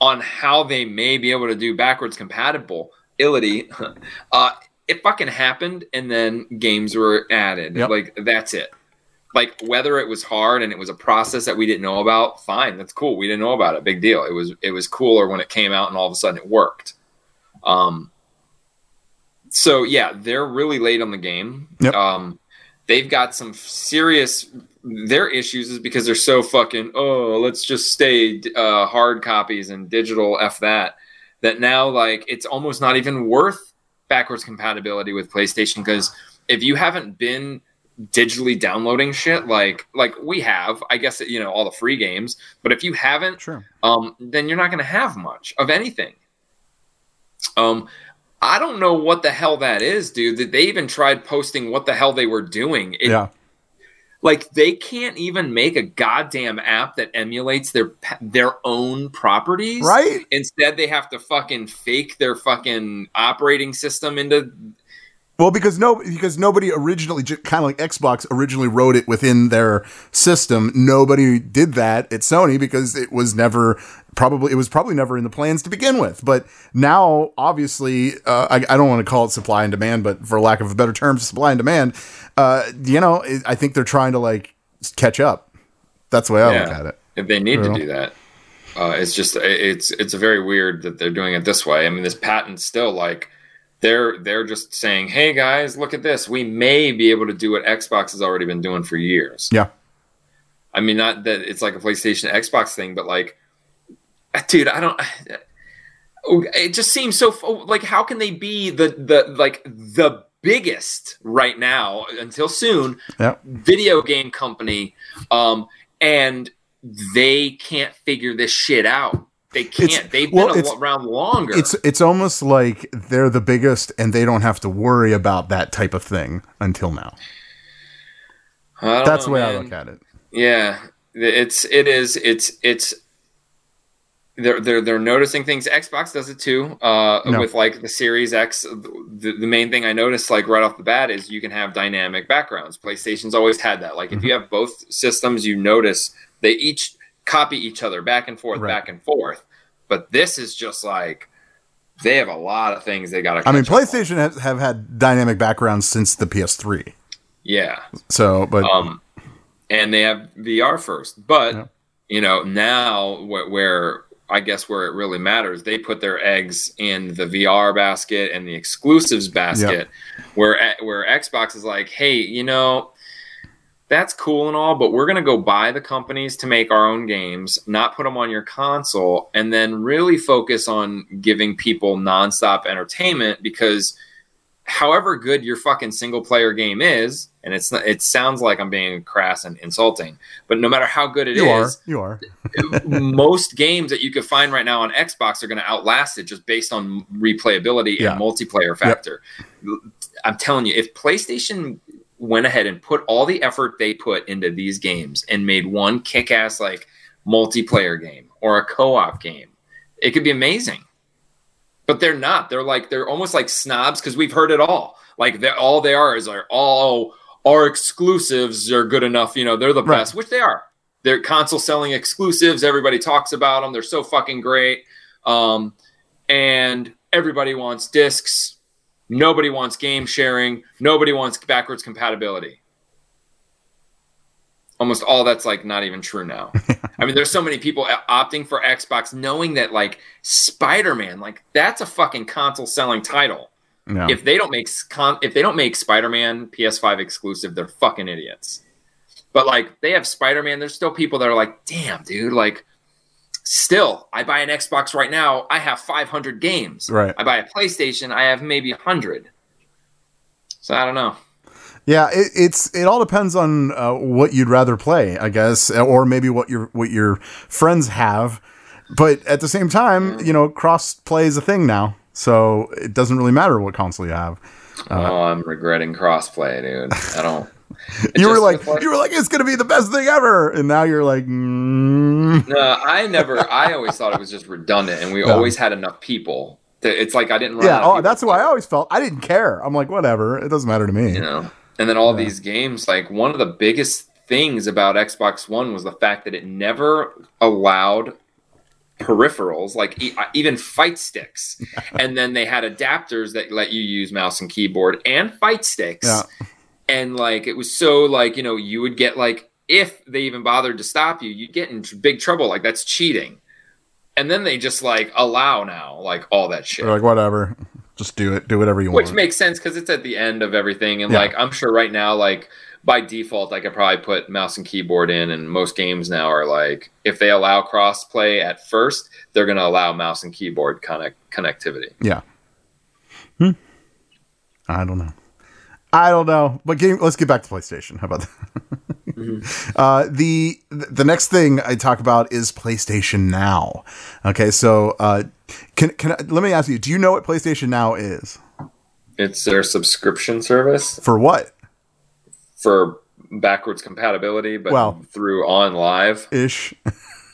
on how they may be able to do backwards compatibility, uh, it fucking happened, and then games were added. Yep. Like that's it. Like whether it was hard and it was a process that we didn't know about, fine, that's cool. We didn't know about it, big deal. It was it was cooler when it came out and all of a sudden it worked. Um. So yeah, they're really late on the game. Yep. Um, they've got some serious their issues is because they're so fucking oh let's just stay uh, hard copies and digital f that that now like it's almost not even worth backwards compatibility with PlayStation because if you haven't been digitally downloading shit like like we have I guess you know all the free games but if you haven't Sure. um then you're not going to have much of anything um I don't know what the hell that is, dude. That they even tried posting what the hell they were doing. It, yeah. like they can't even make a goddamn app that emulates their their own properties Right? instead they have to fucking fake their fucking operating system into Well, because no, because nobody originally, kind of like Xbox originally wrote it within their system. Nobody did that at Sony because it was never probably it was probably never in the plans to begin with. But now, obviously, uh, I, I don't want to call it supply and demand, but for lack of a better term, supply and demand. Uh, you know, it, I think they're trying to like catch up. That's the way I look at it. if they need to do that uh, it's just it's it's very weird that they're doing it this way i mean this patent's still like they're they're just saying hey guys look at this we may be able to do what xbox has already been doing for years Yeah. i mean not that it's like a playstation xbox thing but like dude i don't it just seems so like how can they be the the like the biggest right now until soon Yeah. video game company um and they can't figure this shit out they can't It's- they've well, been around longer It's it's almost like they're the biggest and they don't have to worry about that type of thing until now. That's know, the way I look at it. Yeah, it's it is it's it's they're they're they're noticing things. Xbox does it too. Uh, No. with like the Series X, the, the main thing I noticed like right off the bat is you can have dynamic backgrounds. PlayStation's always had that. Like if Mm-hmm. you have both systems, you notice they each copy each other back and forth, Right. back and forth. But this is just like they have a lot of things they got to. I mean, PlayStation has, have had dynamic backgrounds since the PS3. yeah. So, but um, and they have VR first. But Yeah. you know now wh- where I guess where it really matters, they put their eggs in the VR basket and the exclusives basket, where where Xbox is like, hey, you know. That's cool and all, but we're going to go buy the companies to make our own games, not put them on your console, and then really focus on giving people nonstop entertainment because however good your fucking single player game is, and it's not, it sounds like I'm being crass and insulting, but no matter how good it is, you are, you are. most games that you could find right now on Xbox are going to outlast it just based on replayability Yeah. and multiplayer factor. I'm telling you, if PlayStation went ahead and put all the effort they put into these games and made one kick-ass like multiplayer game or a co-op game, it could be amazing. But they're not. They're like they're almost like snobs because we've heard it all. Like all they are is like, all our exclusives are good enough. You know, they're the Right. best, which they are. They're console selling exclusives. Everybody talks about them. They're so fucking great. Um, and everybody wants discs. Nobody wants game sharing. Nobody wants backwards compatibility. Almost all that's like not even true now. I mean, there's so many people opting for Xbox, knowing that like Spider-Man, like that's a fucking console selling title. No. If they don't make con- if they don't make Spider-Man PS5 exclusive, they're fucking idiots. But like they have Spider-Man, there's still people that are like, damn, dude, like still, I buy an Xbox right now, I have 500 games. Right. I buy a PlayStation, I have maybe 100. So I don't know. Yeah, it, it's it all depends on uh, what you'd rather play, I guess, or maybe what your what your friends have. But at the same time, you know, cross play is a thing now, so it doesn't really matter what console you have. oh, I'm regretting crossplay, dude. I don't. you were like, with, you were like, it's gonna be the best thing ever, and now you're like, mm. No, I never. I always thought it was just redundant, and we Yeah. always had enough people. To, it's like I didn't run. yeah. Oh, that's why I always felt I didn't care. I'm like, whatever, it doesn't matter to me. you know. And then all these games, like one of the biggest things about Xbox One was the fact that it never allowed peripherals, like e- even fight sticks, and then they had adapters that let you use mouse and keyboard and fight sticks. Yeah. And like it was so like you know you would get like if they even bothered to stop you, you'd get in tr- big trouble. Like that's cheating. And then they just like allow now like all that shit. They're like, whatever, just do it, do whatever you Which want. Which makes sense because it's at the end of everything, and Yeah. like I'm sure right now, like by default, I could probably put mouse and keyboard in, and most games now are like if they allow crossplay at first, they're going to allow mouse and keyboard connect connectivity. yeah. Hmm. I don't know. I don't know. But game. Let's get back to PlayStation. How about that? uh, the the next thing I talk about is PlayStation Now. Okay, so uh, can can I, let me ask you? Do you know what PlayStation Now is? It's their subscription service For what for backwards compatibility, but Well- through on live. ish?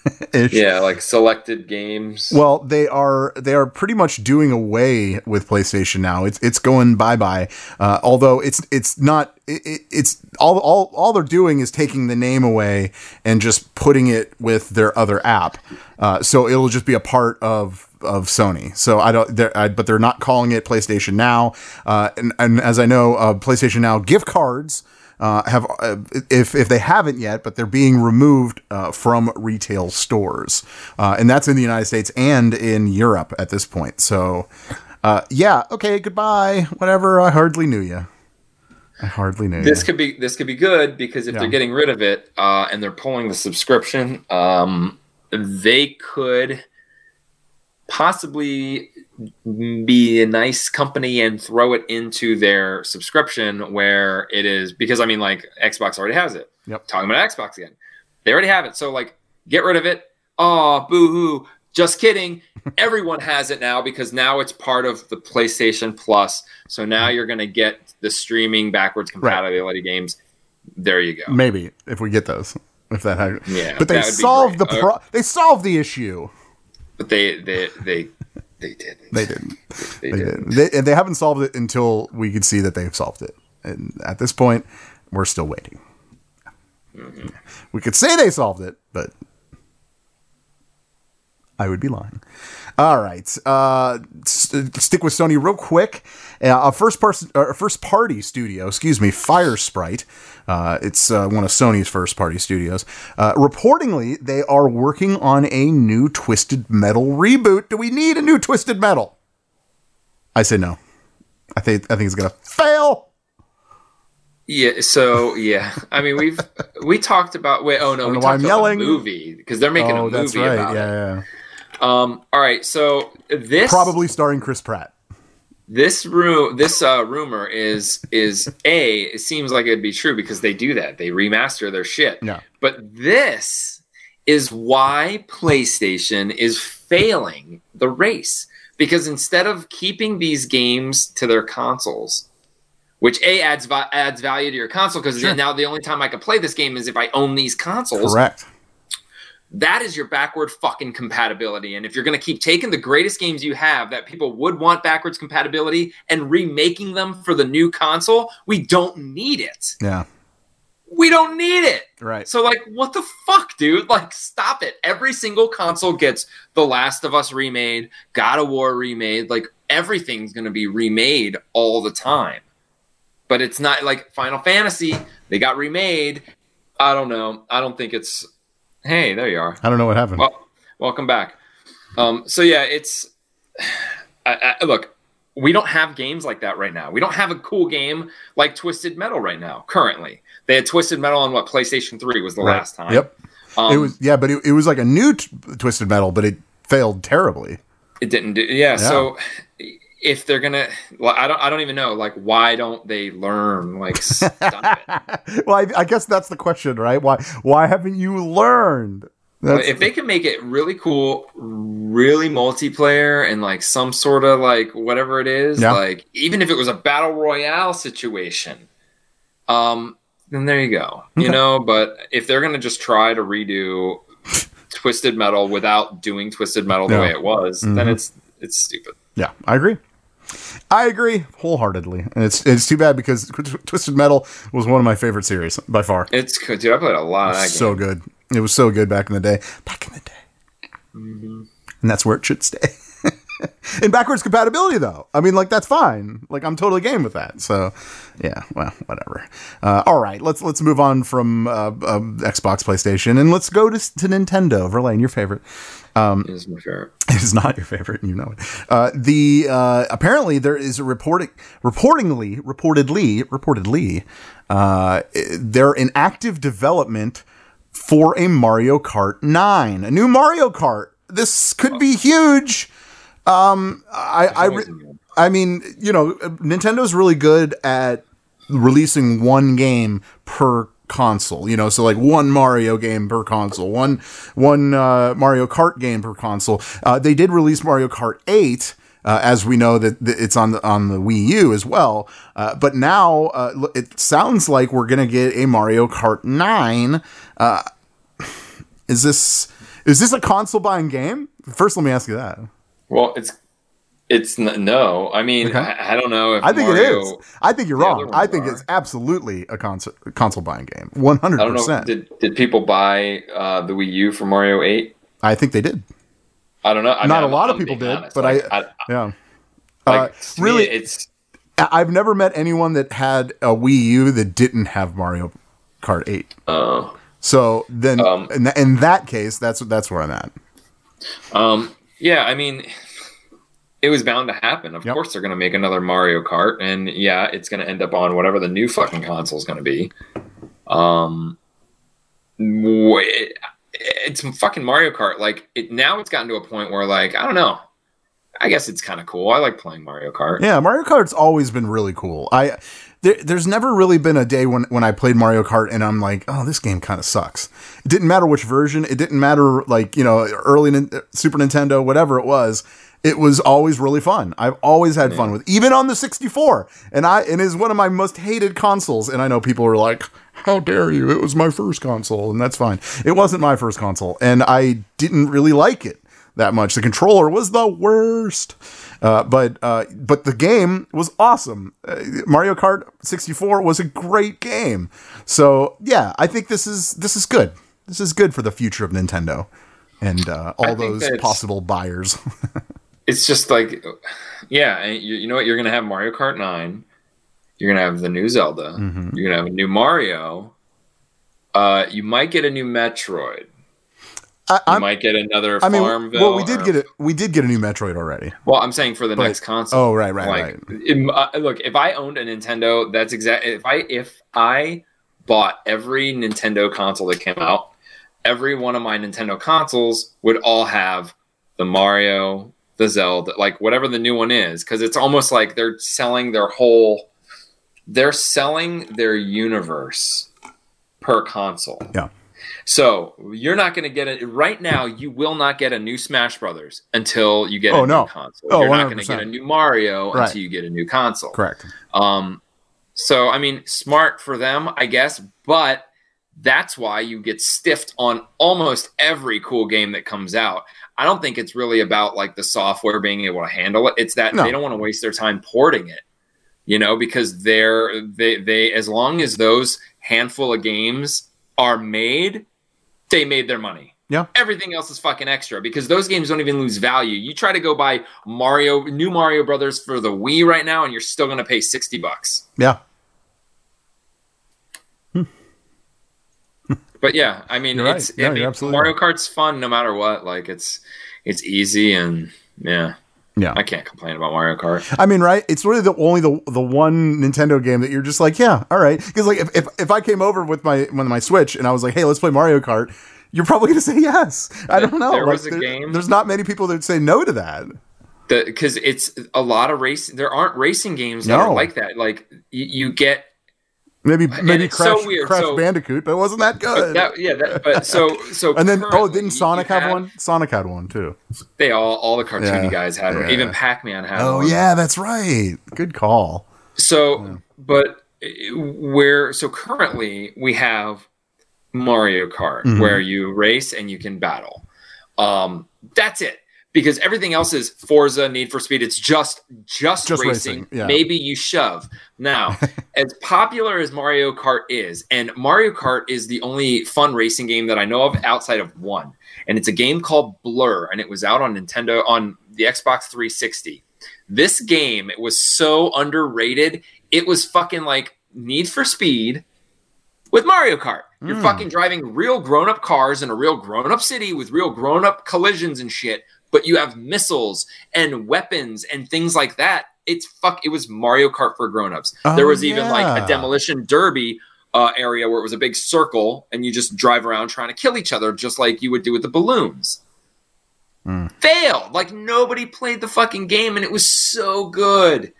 Yeah, like selected games. Well, they are they are pretty much doing away with PlayStation now. It's it's going bye bye. Uh, although it's it's not it, it- it's all all all they're doing is taking the name away and just putting it with their other app. Uh, so it'll just be a part of of Sony. So I don't. They're, I, but they're not calling it PlayStation Now. Uh, and and as I know, uh, PlayStation Now gift cards uh, have uh, if if they haven't yet, but they're being removed uh, from retail stores, uh, and that's in the United States and in Europe at this point. So, uh, yeah, okay, goodbye. Whatever. I hardly knew you. I hardly knew this you. could be this could be good because if Yeah. they're getting rid of it uh, and they're pulling the subscription, um, they could possibly be a nice company and throw it into their subscription where it is because I mean like Xbox already has it. Yep. Talking about Xbox again, they already have it. So like, get rid of it. Oh, boo hoo. Just kidding. Everyone has it now because now it's part of the PlayStation Plus. So now you're going to get the streaming backwards compatibility games. There you go. Maybe if we get those, if that. Had, Yeah, but they that would be solved the great. pro- they solved the issue. But they they they they didn't. They didn't. They They didn't. didn't. They, and they haven't solved it until we could see that they've solved it. And at this point, we're still waiting. Mm-hmm. We could say they solved it, but I would be lying. All right, uh, s- stick with Sony real quick. Uh, a first person, uh, first party studio, excuse me, Firesprite. Uh, it's uh, one of Sony's first party studios. Uh, reportedly, they are working on a new Twisted Metal reboot. Do we need a new Twisted Metal? I say no. I think I think it's gonna fail. Yeah. So yeah, I mean we've we talked about wait. Oh no, we talked I'm about yelling. the movie because they're making oh, a movie that's right. about it. Yeah, yeah. Um. All right. So this Probably starring Chris Pratt. This room this uh, rumor is is a it seems like it'd be true because they do that they remaster their shit Yeah. but this is why playstation is failing the race because instead of keeping these games to their consoles which a adds adds value to your console because Sure. now the only time i can play this game is if i own these consoles Correct. That is your backward fucking compatibility. And if you're going to keep taking the greatest games you have that people would want backwards compatibility and remaking them for the new console, we don't need it. Yeah. We don't need it. Right. So, like, what the fuck, dude? Like, stop it. Every single console gets The Last of Us remade, God of War remade. Like, everything's going to be remade all the time. But it's not like Final Fantasy, they got remade. I don't know. I don't think it's. Hey, there you are. I don't know what happened. Well, welcome back. Um, so yeah, it's I, I, look. We don't have games like that right now. We don't have a cool game like Twisted Metal right now. Currently, they had Twisted Metal on what PlayStation Three was the Right. last time. Yep. Um, it was yeah, but it, it was like a new t- Twisted Metal, but it failed terribly. It didn't do. Yeah, So if they're gonna, well, I don't. I don't even know. Like, why don't they learn? Like, stop it. well, I, I guess that's the question, right? Why why haven't you learned? If they can make it really cool, really multiplayer, and like some sort of like whatever it is, Yeah. like even if it was a battle royale situation, um, then there you go. You know, but if they're gonna just try to redo Twisted Metal without doing Twisted Metal the Yeah. way it was, then Mhm. it's it's stupid. yeah, I agree. I agree wholeheartedly, and it's it's too bad because Twisted Metal was one of my favorite series by far. It's good, dude. I played a lot of that so game. good. It was so good back in the day. Back in the day. Mm-hmm. and that's where it should stay. In backwards compatibility, though, I mean, like that's fine. Like I'm totally game with that. So, yeah, well, whatever. Uh, all right, let's let's move on from uh, uh, Xbox, PlayStation, and let's go to, to Nintendo. Verlaine, your favorite. It is my favorite. It is not your favorite, you know it. Uh, the uh, apparently there is a reporting, reportingly, reportedly, reportedly, uh, they're in active development for a Mario Kart 9, a new Mario Kart. This could be huge. Um, I, I, re- I mean, you know, Nintendo's really good at releasing one game per console. You know, so like one Mario game per console, one one uh, Mario Kart game per console. Uh, they did release Mario Kart Eight. Uh, as we know that, that it's on the on the Wii U as well, uh, but now uh, it sounds like we're gonna get a Mario Kart Nine. Uh, is this is this a console buying game? First, let me ask you that. Well, it's it's n- no. I mean, Okay. I, I don't know if I think Mario, it is. I think you're wrong. I think are. it's absolutely a console console buying game. One hundred I don't know. percent. Did did people buy uh, the Wii U for Mario Eight? I think they did. I don't know. I Not mean, a lot of I'm people did, honest. but Like, I, I, yeah. like, Uh, really, it's I've never met anyone that had a Wii U that didn't have Mario Kart Eight. uh, So then, Um, in, th- in that case, that's that's where I'm at. Um, yeah, I mean, it was bound to happen. Of Yep. course, they're going to make another Mario Kart, and yeah, it's going to end up on whatever the new fucking console is going to be. Um, it's fucking Mario Kart. Like it now, it's gotten to a point where, like, I don't know. I guess it's kind of cool. I like playing Mario Kart. Yeah, Mario Kart's always been really cool. I there, there's never really been a day when when I played Mario Kart and I'm like, oh, this game kind of sucks. It didn't matter which version. It didn't matter like you know early Nin- Super Nintendo, whatever it was. It was always really fun. I've always had fun with, even on the 64. And I and it is one of my most hated consoles. And I know people are like, how dare you? It was my first console, and that's fine. It wasn't my first console, and I didn't really like it that much. The controller was the worst. Uh, but uh, but the game was awesome. Uh, Mario Kart 64 was a great game. So yeah, I think this is this is good. This is good for the future of Nintendo and uh, all those possible buyers. it's just like, yeah, you, you know what? You're gonna have Mario Kart Nine. You're gonna have the new Zelda. Mm-hmm. You're gonna have a new Mario. Uh, you might get a new Metroid. I, You might get another I mean, Farmville. well, we did or- get it. We did get a new Metroid already. Well, I'm saying for the But- next console. oh, right, right, like, right. im- uh, look, if I owned a Nintendo, that's exact. If I if I bought every Nintendo console that came out, every one of my Nintendo consoles would all have the Mario, the Zelda, like whatever the new one is, because it's almost like they're selling their whole. They're selling their universe per console. Yeah. So you're not going to get it right now. You will not get a new Smash Brothers until you get Oh, a no. new console. Oh, you're not going to get a new Mario Right. until you get a new console. Correct. Um, so I mean, smart for them, I guess, but that's why you get stiffed on almost every cool game that comes out. I don't think it's really about like the software being able to handle it. It's that No. they don't want to waste their time porting it, you know, because they're they they as long as those handful of games are made, they made their money. Yeah. Everything else is fucking extra because those games don't even lose value. You try to go buy Mario, new Mario Brothers for the Wii right now, and you're still going to pay sixty bucks. Yeah. Hmm. But yeah, I mean, right. it's No, I mean, you're absolutely Mario. Kart's fun no matter what. Like it's it's easy and yeah, Yeah. I can't complain about Mario Kart. I mean, right? It's really the only the the one Nintendo game that you're just like, yeah, all right. Because like, if, if if I came over with my with my Switch and I was like, hey, let's play Mario Kart, you're probably gonna say yes. I don't know. There Like, was a there- game- There's not many people that say no to that. Because it's a lot of race. There aren't racing games that No. are like that. Like you, you get Maybe maybe it's so Crash So- Bandicoot, but it wasn't that good. that, yeah. That, but so so and then oh, didn't Sonic have have- one? Sonic had one too. They all all the cartoony Yeah. guys had one. Yeah. Even Pac Man had Oh one. yeah, that's right. Good call. So, but uh, where so currently we have Mario Kart Mhm. where you race and you can battle. Um, that's it because everything else is Forza, Need for Speed. It's just just, Just racing. racing, yeah. Maybe you shove. Now, as popular as Mario Kart is, and Mario Kart is the only fun racing game that I know of outside of one, and it's a game called Blur, and it was out on Nintendo on the Xbox 360. This game it was so underrated. It was fucking like Need for Speed with Mario Kart. You're hmm. fucking driving real grown up cars in a real grown up city with real grown up collisions and shit, but you have missiles and weapons and things like that. It's fuck. It was Mario Kart for grown ups. Oh, there was even like a demolition derby uh, area where it was a big circle and you just drive around trying to kill each other, just like you would do with the balloons. Hmm. Failed. Like nobody played the fucking game, and it was so good.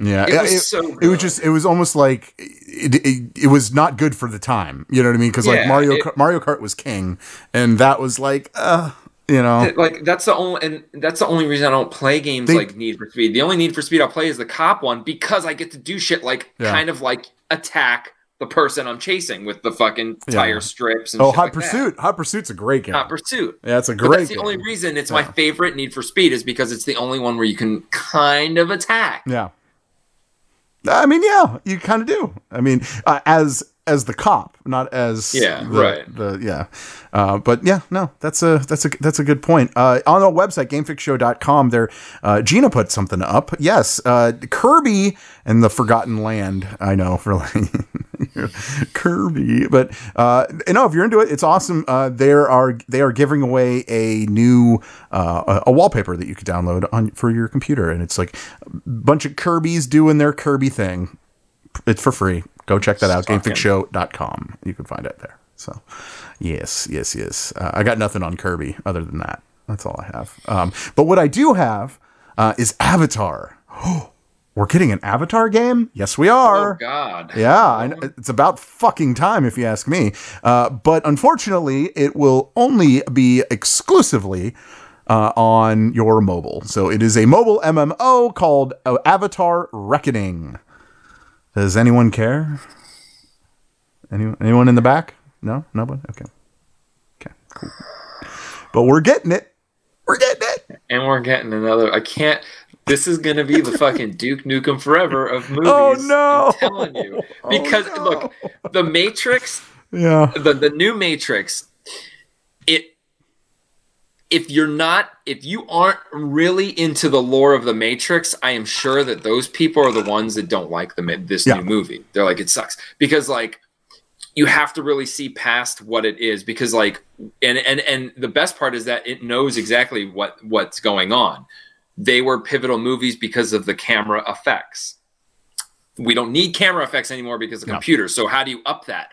Yeah, It was it, so it was just it was almost like it, it, it was not good for the time. You know what I mean? Because like Yeah, Mario Mario Kart was king, and that was like, uh, you know, like that's the only and that's the only reason I don't play games They- like Need for Speed. The only Need for Speed I'll play is the cop one because I get to do shit like Yeah. kind of like attack the person I'm chasing with the fucking Yeah. tire strips and oh, Hot like that. Pursuit, Hot Pursuit's a great game. Hot Pursuit. yeah, it's a But great. that's the game. only reason it's Yeah. my favorite Need for Speed is because it's the only one where you can kind of attack. Yeah. I mean, yeah, you kind of do. I mean, uh, as as the cop, not as Yeah, the, right. The yeah, uh, but yeah, no, that's a that's a that's a good point. Uh, on our website, GameFixShow.com, there, uh, Gina put something up. Yes, uh, Kirby and the Forgotten Land. I know for like Kirby, but uh, you know, if you're into it, it's awesome. Uh, there are they are giving away a new uh, a a wallpaper that you could download on for your computer, and it's like a bunch of Kirby's doing their Kirby thing. It's for free. Go check that out. GameFixShow.com. You can find it there. So, yes, yes, yes. Uh, I got nothing on Kirby other than that. That's all I have. Um, but what I do have uh, is Avatar. We're getting an Avatar game. Yes, we are. Oh God. Yeah, I know, it's about fucking time if you ask me. Uh, but unfortunately, it will only be exclusively uh, on your mobile. So it is a mobile MMO called uh, Avatar Reckoning. Does anyone care? Anyone, anyone in the back? No, nobody. Okay, okay, cool. But we're getting it. We're getting it. And we're getting another. I can't. This is gonna be the fucking Duke Nukem Forever of oh, movies. Oh, no. I'm telling you, oh, because no. look, the Matrix, Yeah. the the new Matrix, it. If you're not, if you aren't really into the lore of the Matrix, I am sure that those people are the ones that don't like the this Yeah. new movie. They're like, it sucks because like you have to really see past what it is because like and and and the best part is that it knows exactly what what's going on they were pivotal movies because of the camera effects we don't need camera effects anymore because of No. computers so how do you up that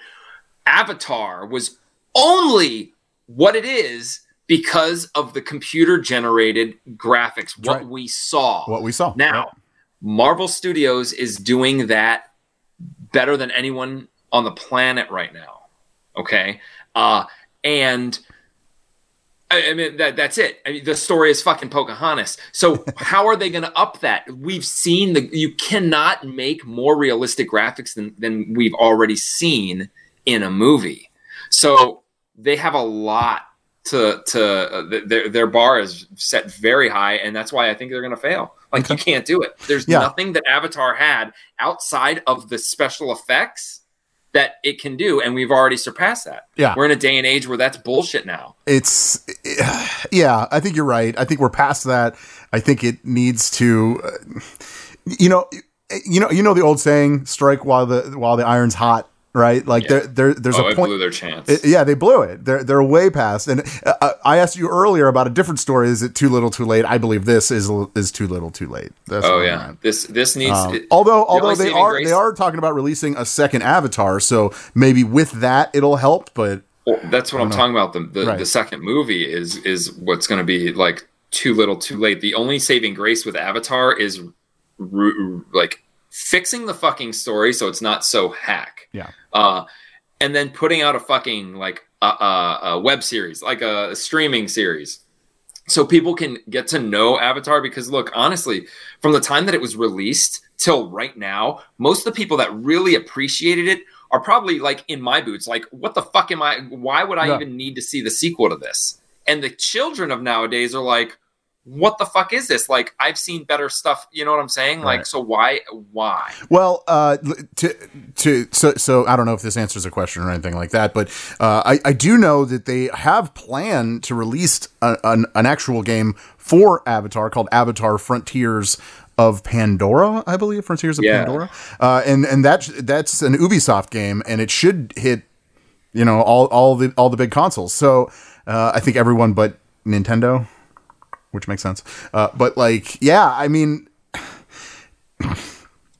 avatar was only what it is because of the computer generated graphics what right. we saw What we saw. now, Marvel Studios is doing that better than anyone on the planet right now. Okay, uh, and I, I mean that that's it. I mean, the story is fucking Pocahontas. So how are they going to up that? We've seen the. You cannot make more realistic graphics than than we've already seen in a movie. So they have a lot to to uh, th- their their bar is set very high, and that's why I think they're going to fail. Like you can't do it. There's Yeah. nothing that Avatar had outside of the special effects that it can do, and we've already surpassed that. Yeah. we're in a day and age where that's bullshit now. it's yeah i think you're right i think we're past that i think it needs to uh, you know you know you know the old saying strike while the while the iron's hot right like there, there there's oh, a point blew their chance. it- yeah, they blew it. They're they're way past. And uh, I asked you earlier about a different story. Is it too little, too late? I believe this is is too little, too late. That's oh I'm yeah, this this needs. Um, it- although although they are grace- they are talking about releasing a second Avatar, so maybe with that it'll help. But Well, that's what I'm know. talking about. The the, Right. the second movie is is what's going to be like too little, too late. The only saving grace with Avatar is like fixing the fucking story so it's not so hack. Yeah, Uh, and then putting out a fucking like a, a, a web series, like a, a streaming series, so people can get to know Avatar. Because look, honestly, from the time that it was released till right now, most of the people that really appreciated it are probably like in my boots, like, what the fuck am I? Why would I Yeah. even need to see the sequel to this? And the children of nowadays are like, what the fuck is this? Like, I've seen better stuff. You know what I'm saying? Like, Right. so why, why? Well, uh, to to so so I don't know if this answers a question or anything like that, but uh, I I do know that they have planned to release a, an an actual game for Avatar called Avatar Frontiers of Pandora, I believe Frontiers of Yeah. Pandora, uh, and and that's that's an Ubisoft game, and it should hit you know all all the all the big consoles. So uh, I think everyone but Nintendo, which makes sense. Uh, but like, yeah, I mean.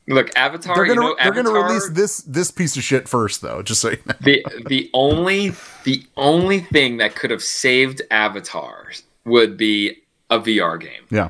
Look, Avatar. They're gonna you know, they're gonna release this this piece of shit first though, just so you know. the the only the only thing that could have saved Avatar would be a VR game Yeah.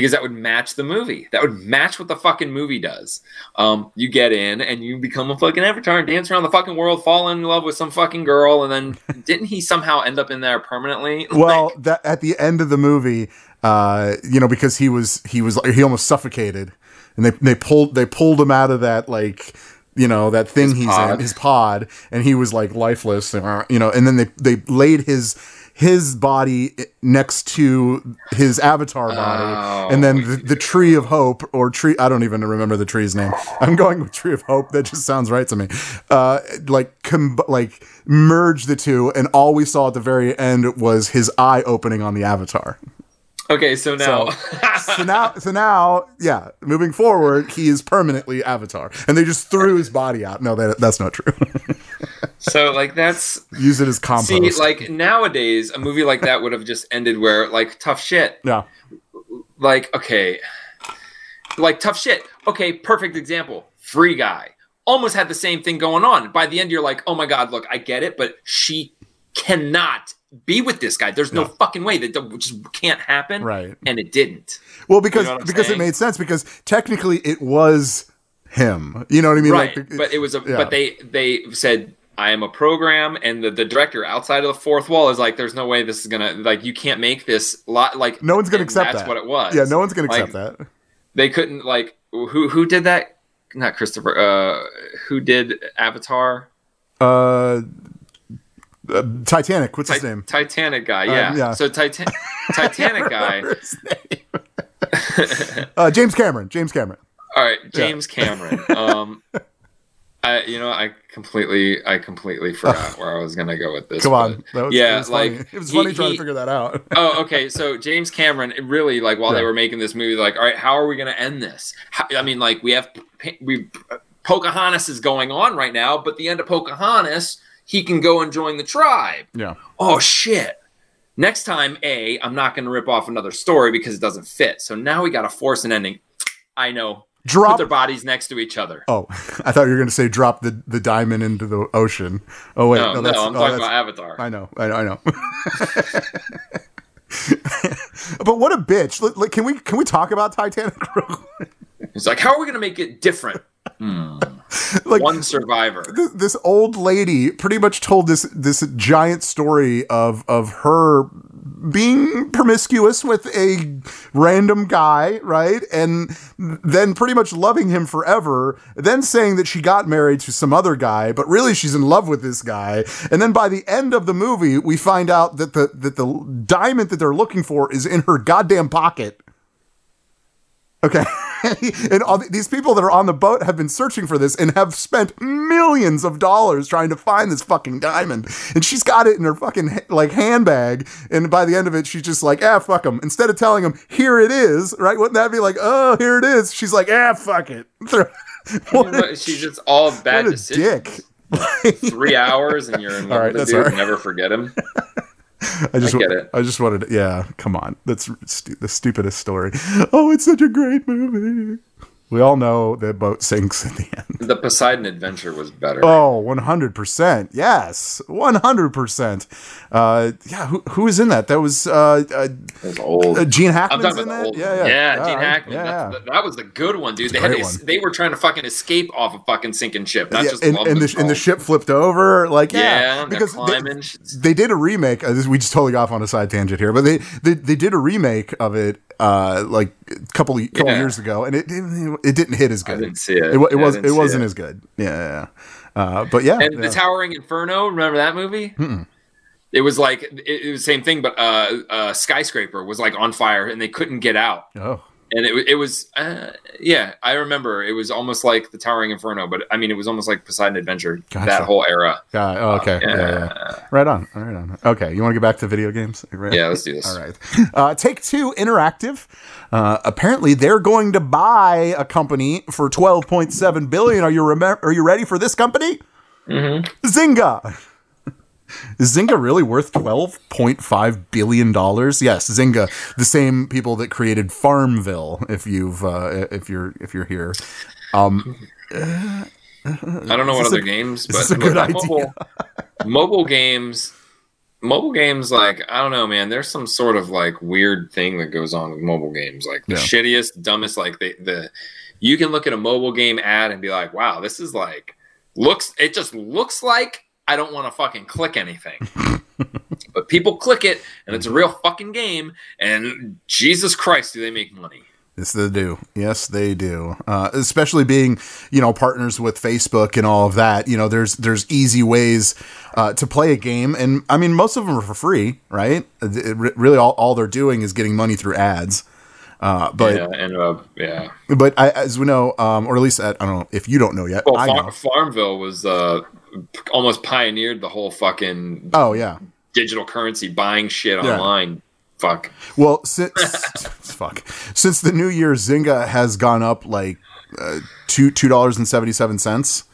Because that would match the movie. That would match what the fucking movie does. Um, you get in and you become a fucking avatar and dance around the fucking world, fall in love with some fucking girl, and then didn't he somehow end up in there permanently? Well, Like, that at the end of the movie, uh, you know, because he was he was he almost suffocated, and they they pulled they pulled him out of that like you know that thing His he's pod. in his pod, and he was like lifeless, and, you know, and then they they laid his his body next to his avatar body, Oh, and then the, the tree of hope or tree I don't even remember the tree's name. I'm going with tree of hope. That just sounds right to me. Uh, like com- like merge the two, and all we saw at the very end was his eye opening on the avatar. Okay, so now. So now, so now, yeah, moving forward, he is permanently Avatar, and they just threw his body out. No, that that's not true. so like that's Use it as compost. see like nowadays a movie like that would have just ended where like tough shit. Yeah, like okay. Like tough shit. Okay perfect example. Free guy. Almost had the same thing going on. By the end you're like oh my god look i get it but she cannot be with this guy there's no Yeah. fucking way that that just can't happen Right. and it didn't well, because know what I'm because it made sense because technically it was him. You know what I mean? right Like, the- but it was a yeah. but they they said i am a program and the, the director outside of the fourth wall is like there's no way this is gonna like you can't make this lot like no one's gonna and accept that's that. what it was Yeah, no one's gonna Like, accept that. they couldn't like who who did that not christopher uh who did avatar Uh, uh, Titanic. What's Ti- his name? titanic guy Uh, yeah, yeah. so Titan- titanic guy Remember his name. uh, James Cameron. James Cameron. all right james cameron um I, you know, I completely, I completely forgot where I was gonna go with this. Come on. was, yeah, it was like funny. it was he- funny trying he- to figure that out. oh, okay. So James Cameron, really like while Yeah. they were making this movie, like, all right, how are we going to end this? How, I mean, like we have we Pocahontas is going on right now, but the end of Pocahontas, he can go and join the tribe. yeah. Oh shit! Next time, a I'm not going to rip off another story because it doesn't fit. So now we got to force an ending. I know. Put Drop their bodies next to each other. Oh, I thought you were going to say drop the, the diamond into the ocean. Oh wait, no, oh, no, that's, I'm oh, talking about Avatar. I know, I know, I know. but what a bitch! Like, can we can we talk about Titanic? It's like, how are we going to make it different? Hmm. like One survivor. th- this old lady pretty much told this this giant story of of her being promiscuous with a random guy, right? And then pretty much loving him forever, then saying that she got married to some other guy, but really she's in love with this guy. And then by the end of the movie, we find out that the that the diamond that they're looking for is in her goddamn pocket. Okay. and all th- these people that are on the boat have been searching for this and have spent millions of dollars trying to find this fucking diamond. And she's got it in her fucking like handbag. And by the end of it, she's just like, ah, fuck them. Instead of telling them, here it is, right? Wouldn't that be like, oh, here it is? She's like, ah, fuck it. a, She's just all bad what a decisions. dick. Three hours and you're in love All right, with that's dude. right. Never forget him. I just I get it. I just wanted to, yeah, come on. That's stu- the stupidest story. Oh, it's such a great movie. We all know that boat sinks at the end. The Poseidon Adventure was better. Oh, 100%. Yes. 100%. Uh, yeah, who, who was in that? That was uh, uh, was old. uh, Gene I'm Hackman's talking in about that? old Yeah, one. yeah. Gene Hackman. Yeah, yeah. that, that was the good one, dude. They had great one. they were trying to fucking escape off a fucking sinking ship, not Yeah, just and, and, the, and the themselves. shit flipped over. Like, yeah. Yeah, because they, they did a remake. Uh, this, we just totally got off on a side tangent here, but they, they, they did a remake of it uh, like a couple, couple Yeah. years ago, and it, it, it didn't hit as I good. didn't see it. It, it was it wasn't as good. Yeah. Uh, but yeah, And yeah. the Towering Inferno, remember that movie? it was like it, it was the same thing, but uh, uh, skyscraper was like on fire and they couldn't get out. Oh, And it, it was, uh, yeah, I remember it was almost like the Towering Inferno, but I mean, it was almost like Poseidon Adventure, Gotcha. that whole era. oh, okay. Yeah. yeah, Right on. Right on. Okay, you want to get back to video games? Right. Yeah, let's do this. All right. Uh, Take Two Interactive. Uh, apparently, they're going to buy a company for twelve point seven billion. Are you remem- Are you ready for this company? Mm-hmm. Zynga. Is Zynga really worth twelve point five billion dollars? Yes, Zynga, the same people that created Farmville. If you've uh, if you're if you're here, um, I don't know what other a- games, but this a good look, idea? Mobile, mobile games, mobile games, like I don't know, man. There's some sort of like weird thing that goes on with mobile games, like the Yeah. shittiest, dumbest. Like the the you can look at a mobile game ad and be like, wow, this is like looks. It just looks like I don't want to fucking click anything. But people click it, and it's a real fucking game. And Jesus Christ, do they make money? Yes, they do. Yes, they do. Uh, especially being, you know, partners with Facebook and all of that. You know, there's there's easy ways uh, to play a game, and I mean, most of them are for free, right? It, re- really, all, all they're doing is getting money through ads. Uh, but yeah, and uh, yeah. but I, as we know, um, or at least I, I don't know if you don't know yet. Well, I Far- know. Farmville was uh, almost pioneered the whole fucking Oh yeah. digital currency buying shit Yeah. online. Fuck. Well, since fuck since the new year, Zynga has gone up like uh, two two dollars and seventy seven cents.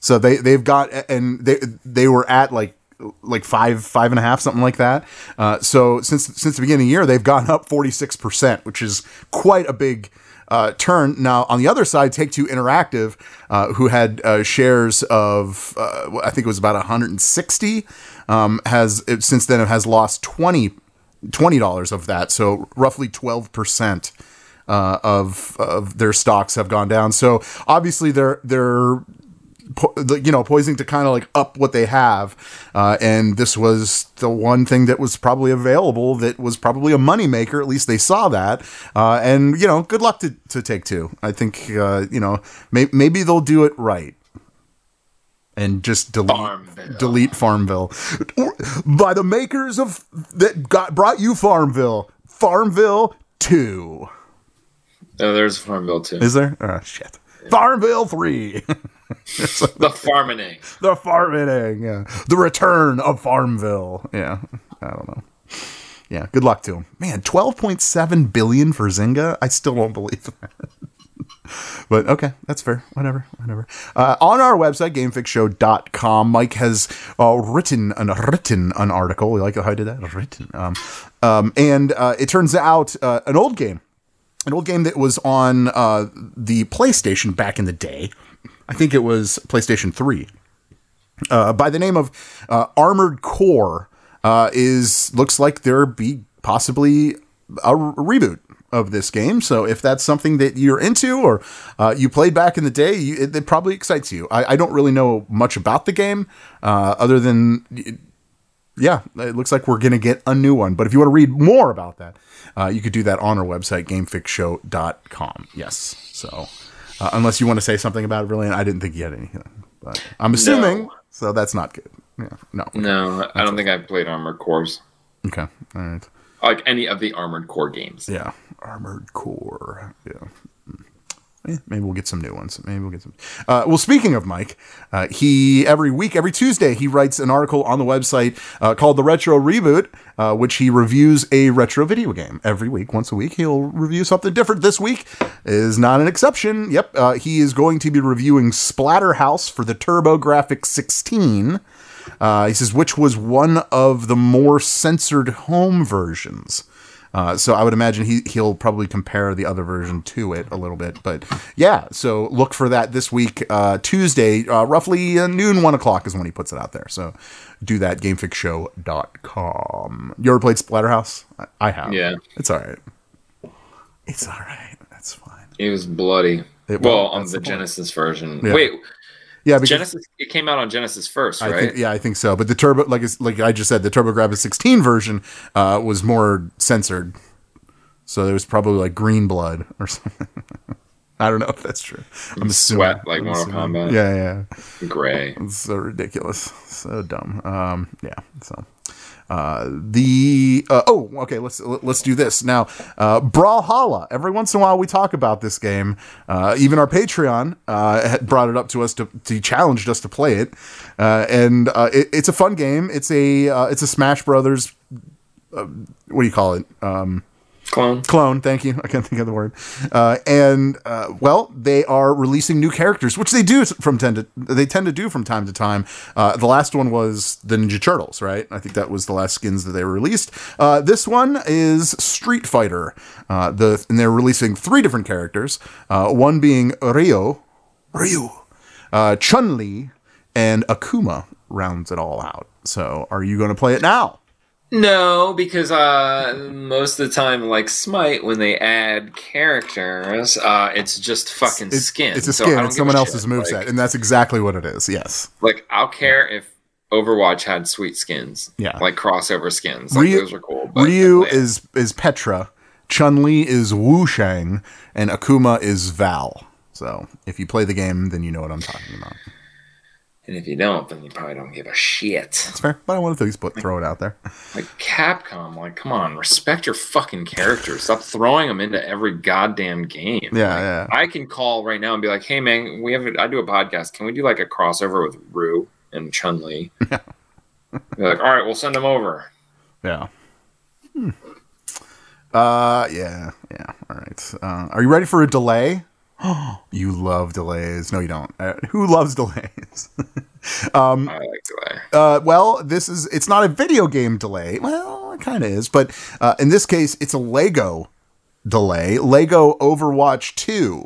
So they they've got and they they were at like like five five and a half something like that. Uh, so since since the beginning of the year, they've gone up forty six percent, which is quite a big. Uh, turn now on the other side take two interactive uh, who had uh, shares of uh, i think it was about 160 um, has it, since then it has lost 20 twenty dollars of that, so roughly twelve percent uh, of of their stocks have gone down. So obviously they're po- the- you know poising to kind of like up what they have, uh, and this was the one thing that was probably available that was probably a moneymaker. At least they saw that, uh, and you know, good luck to to take two. I think uh, you know may- maybe they'll do it right. And just delete Farmville. delete Farmville by the makers of that got brought you Farmville. Farmville two. Oh, there's Farmville two. Is there? Oh shit. Farmville three. the farming. the farming. Yeah. The return of Farmville. Yeah. I don't know. Yeah. Good luck to him. Man, twelve point seven billion for Zynga. I still won't believe that. But okay, that's fair. Whatever, whatever. Uh, on our website, gamefixshow.com, Mike has uh, written an written an article. You like how I did that? Written. Um, um, and uh, it turns out uh, an old game, an old game that was on uh, the PlayStation back in the day. I think it was PlayStation 3. Uh, by the name of uh, Armored Core, uh, is looks like there be possibly a re- reboot of this game. So if that's something that you're into or uh, you played back in the day, you, it, it probably excites you. I, I don't really know much about the game uh, other than yeah, it looks like we're going to get a new one. But if you want to read more about that, uh, you could do that on our website, gamefixshow.com. Yes. So, uh, unless you want to say something about it, really, I didn't think you had anything. But I'm assuming, No. so that's not good. Yeah. No. No, I don't think I've played Armored Cores. Okay. All right. Like any of the Armored Core games. Yeah. Armored Core. Yeah. Eh, maybe we'll get some new ones. Maybe we'll get some. Uh, well, speaking of Mike, uh, he every week, every Tuesday, he writes an article on the website uh, called "The Retro Reboot," uh, which he reviews a retro video game every week. Once a week, he'll review something different. This week is not an exception. Yep, uh, he is going to be reviewing Splatterhouse for the TurboGrafx 16. Uh, he says, which was one of the more censored home versions. Uh, so I would imagine he he'll probably compare the other version to it a little bit, but yeah. So look for that this week, uh, Tuesday, uh, roughly uh, noon, one o'clock is when he puts it out there. So do that, gamefixshow.com. You ever played Splatterhouse? I, I have. Yeah. it's all right. It's all right. That's fine. It was bloody. It- well, on the, the. Genesis version. Yeah. Wait, Yeah, because Genesis. It came out on Genesis first, I right? think yeah, I think so. But the turbo, like like I just said, the TurboGrafx 16 version uh, was more censored, so there was probably like green blood or something. I don't know if that's true. I'm assuming. Sweat like I'm Mortal assuming. Kombat. Yeah, yeah. Gray. It's so ridiculous, so dumb. Um, yeah. So, Uh, the uh, oh okay let's let's do this. Now uh, Brawlhalla. Every once in a while we talk about this game. Uh, even our Patreon uh, brought it up to us to, to challenged us to play it. Uh, and uh, it, it's a fun game. It's a it's a Smash Brothers what do you call it? Um, Clone. clone thank you. I can't think of the word. Uh, and uh, well they are releasing new characters which they do from tend to they tend to do from time to time. Uh, the last one was the ninja turtles right? I think that was the last skins that they released. Uh, this one is street fighter. Uh, the and they're releasing three different characters uh, one being ryo ryu uh, chun-li and akuma rounds it all out. So are you going to play it now No, because uh, most of the time, like Smite, when they add characters, uh, it's just fucking It's- skin. It's a So I skin. don't it's someone else's moveset, Like, and that's exactly what it is. Yes. like, I'll care if Overwatch had sweet skins. Yeah. Like crossover skins. Like Ryu- those are cool. but- Ryu is is Petra, Chun Li is Wu Shang, and Akuma is Val. So if you play the game, then you know what I'm talking about. And if you don't, then you probably don't give a shit. That's fair, but I wanted to at least put, throw it out there. Like Capcom, like, come on, respect your fucking characters. Stop throwing them into every goddamn game. Yeah, Like, yeah. I can call right now and be like, "Hey, man, we have. A, I do a podcast. Can we do like a crossover with Ryu and Chun Li?" be like, "All right, we'll send them over." Yeah. Hmm. Uh, yeah, yeah. All right. Uh, are you ready for a delay? you love delays. No, you don't. Uh, who loves delays? Um, I like delay. Uh, well, this is it's not a video game delay. Well, it kind of is, but uh, in this case, it's a Lego delay. Lego Overwatch Two.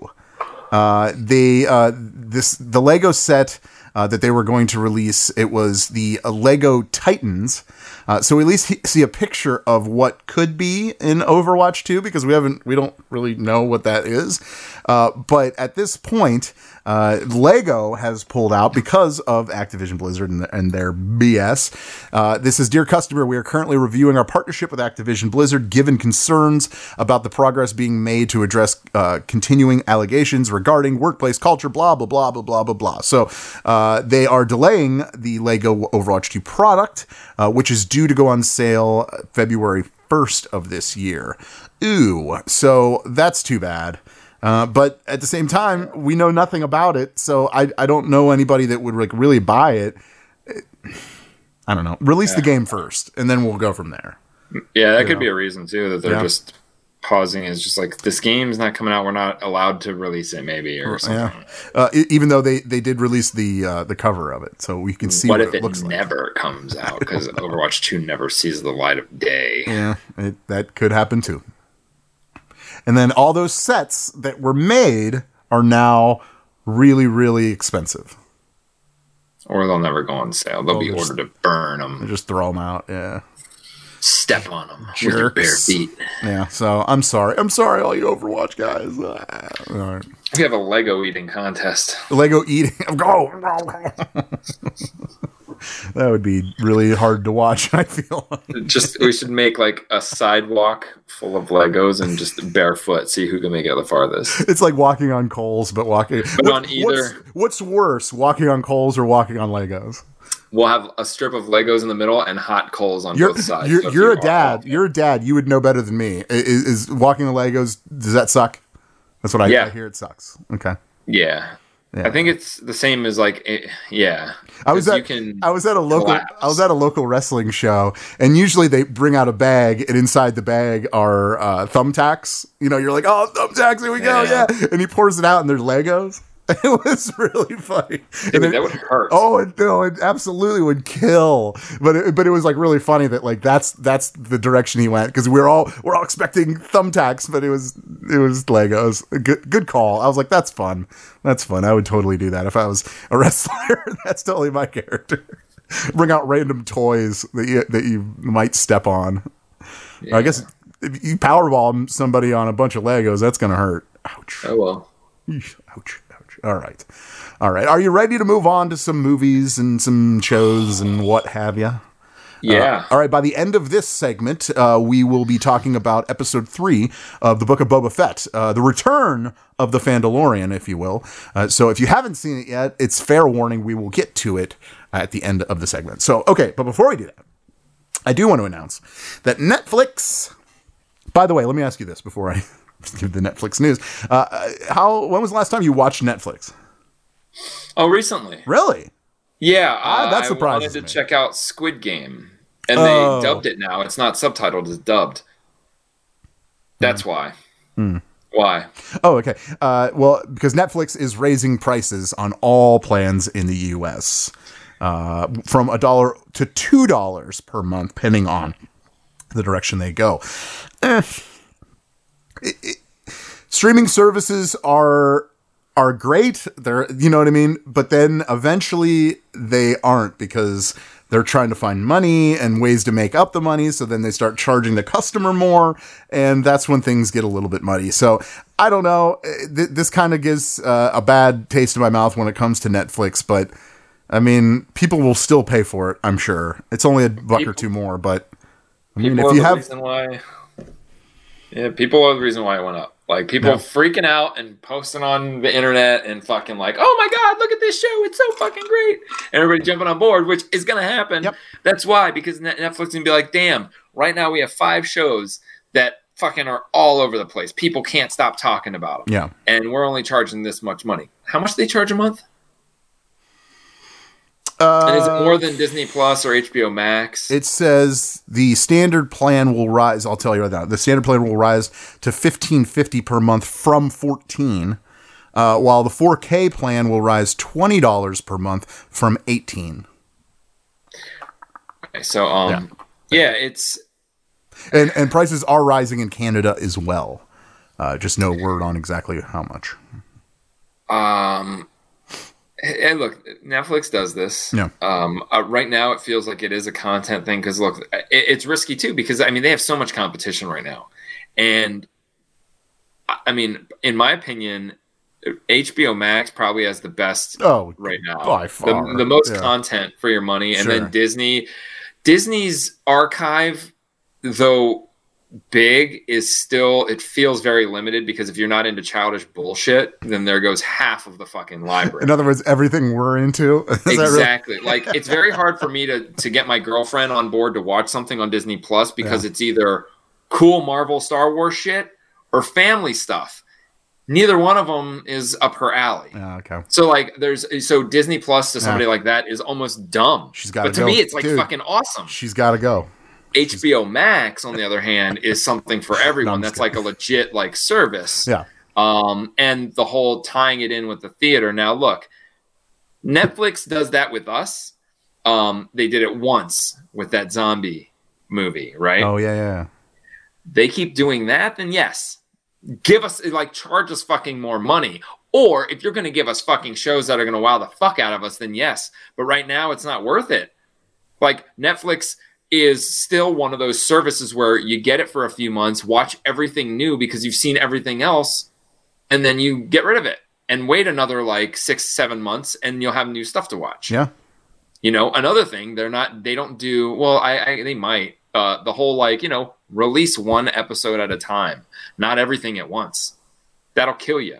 Uh, they uh, this the Lego set uh, that they were going to release. It was the uh, Lego Titans. Uh, so we at least he- see a picture of what could be in Overwatch 2 because we haven't we don't really know what that is. Uh, but at this point, uh, Lego has pulled out because of Activision Blizzard and, and their BS. Uh, this is dear customer. We are currently reviewing our partnership with Activision Blizzard, given concerns about the progress being made to address uh, continuing allegations regarding workplace culture. Blah blah blah blah blah blah blah. So uh, they are delaying the Lego Overwatch 2 product, uh, which is due to go on sale February 1st of this year. Ooh, so that's too bad. Uh, but at the same time, we know nothing about it, so I, I don't know anybody that would like really buy it. I don't know. Release the game first, and then we'll go from there. Yeah, that You could know. be a reason too that they're Yeah. just pausing. It's just like this game's not coming out. We're not allowed to release it, maybe or something. Yeah, uh, even though they, they did release the uh, the cover of it, so we can see what what, if it it looks like. never comes out because Overwatch Two never sees the light of day? Yeah, it, that could happen too. And then all those sets that were made are now really really expensive. Or they'll never go on sale. They'll be ordered to burn them. They just throw them out. Yeah. Step on them with your bare feet. Yeah, so I'm sorry. I'm sorry, all you Overwatch guys. Ah, all right. We have a Lego eating contest. Lego eating. Go. that would be really hard to watch. I feel. Just we should make like a sidewalk full of Legos and just barefoot. See who can make it the farthest. it's like walking on coals, but walking. But on either- What's, what's worse, walking on coals or walking on Legos? We'll have a strip of Legos in the middle and hot coals on You're both sides. you're, So you're you a dad. You're a dad. You would know better than me. Is, is walking the Legos? Does that suck? That's what I, Yeah. I hear. It sucks. Okay. Yeah. Yeah. I think it's the same as like it, yeah. I was at you can I was at a local collapse. I was at a local wrestling show, and usually they bring out a bag, and inside the bag are uh, thumbtacks. You know, you're like, oh, thumbtacks, here we go, Yeah. yeah. And he pours it out, and there's Legos. It was really funny. Dude, it- that would hurt. Oh it, no! It absolutely would kill, but it, but it was like really funny that like that's that's the direction he went because we're all we're all expecting thumbtacks, but it was it was Legos. Good good call. I was like, that's fun. That's fun. I would totally do that if I was a wrestler. that's totally my character. Bring out random toys that you that you might step on. I guess if you powerbomb somebody on a bunch of Legos, that's gonna hurt. Ouch. Oh well. Ouch. All right. All right. Are you ready to move on to some movies and some shows and what have you? Yeah. All right. By the end of this segment, uh, we will be talking about episode three of the Book of Boba Fett, uh, the return of the Fandalorian, if you will. Uh, so if you haven't seen it yet, it's fair warning. We will get to it at the end of the segment. So, okay. But before we do that, I do want to announce that Netflix. By the way, let me ask you this before I give the Netflix news. Uh, how? When was the last time you watched Netflix? Oh, recently. Really? Yeah, Ah, uh, that I wanted to me. check out Squid Game, and Oh. they dubbed it now. It's not subtitled; it's dubbed. That's Hmm. why. Why? Oh, okay. Uh, well, because Netflix is raising prices on all plans in the U.S. Uh, from a dollar to two dollars per month, depending on the direction they go. Eh. It- it- streaming services are are great. They're you know what I mean, but then eventually they aren't because they're trying to find money and ways to make up the money. So then they start charging the customer more, and that's when things get a little bit muddy. So I don't know. Th- this kind of gives uh, a bad taste in my mouth when it comes to Netflix, but I mean, people will still pay for it. I'm sure it's only a buck or two more, but I mean, if you have reason why. Yeah, people are the reason why it went up. Like people Yeah. freaking out and posting on the internet and fucking like, oh my god, look at this show, it's so fucking great. And everybody jumping on board, which is gonna happen. Yep. That's why because Net- Netflix can be like, damn, right now we have five shows that fucking are all over the place. People can't stop talking about them. yeah. And we're only charging this much money. How much do they charge a month? Uh, And is it more than Disney Plus or HBO Max? It says the standard plan will rise. I'll tell you right now. The standard plan will rise to fifteen fifty per month from fourteen, uh, while the four K plan will rise twenty dollars per month from eighteen. Okay, so um, yeah, it's And and prices are rising in Canada as well. Uh, just no word on exactly how much. Um, and look, Netflix does this. Yeah. Um, uh, right now, it feels like it is a content thing because look, it, it's risky too because I mean they have so much competition right now, and I I mean, in my opinion, HBO Max probably has the best Oh, right now. by far, the, the most yeah. content for your money, and Sure. then Disney, Disney's archive, though big, is still it feels very limited because if you're not into childish bullshit, then there goes half of the fucking library. In other words, everything we're into. That really- exactly. like it's very hard for me to to get my girlfriend on board to watch something on Disney Plus because it's either cool Marvel Star Wars shit or family stuff. Neither one of them is up her alley. Yeah, okay. So like there's so Disney Plus to somebody Yeah. like that is almost dumb. She's gotta But to go. me it's like Dude. fucking awesome. She's got to go. HBO Max on the other hand is something for everyone. I'm That's just like a legit like service. Yeah. Um and the whole tying it in with the theater. Now look, Netflix does that with us. Um they did it once with that zombie movie, right? Oh yeah, yeah. they keep doing that, then yes, give us like charge us fucking more money. Or if you're going to give us fucking shows that are going to wow the fuck out of us, then yes. But right now, it's not worth it. Like Netflix is still one of those services where you get it for a few months, watch everything new because you've seen everything else, and then you get rid of it and wait another like six, seven months, and you'll have new stuff to watch. Yeah. You know, another thing, they're not, they don't do, well, I, I they might, uh, the whole like, you know, release one episode at a time, not everything at once. That'll kill you.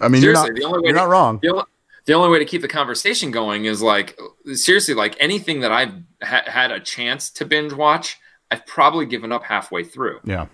I mean, you're not, Seriously, the only way you're to- not wrong. The only, the only way to keep the conversation going is like, seriously, like anything that I've ha- had a chance to binge watch, I've probably given up halfway through. Yeah.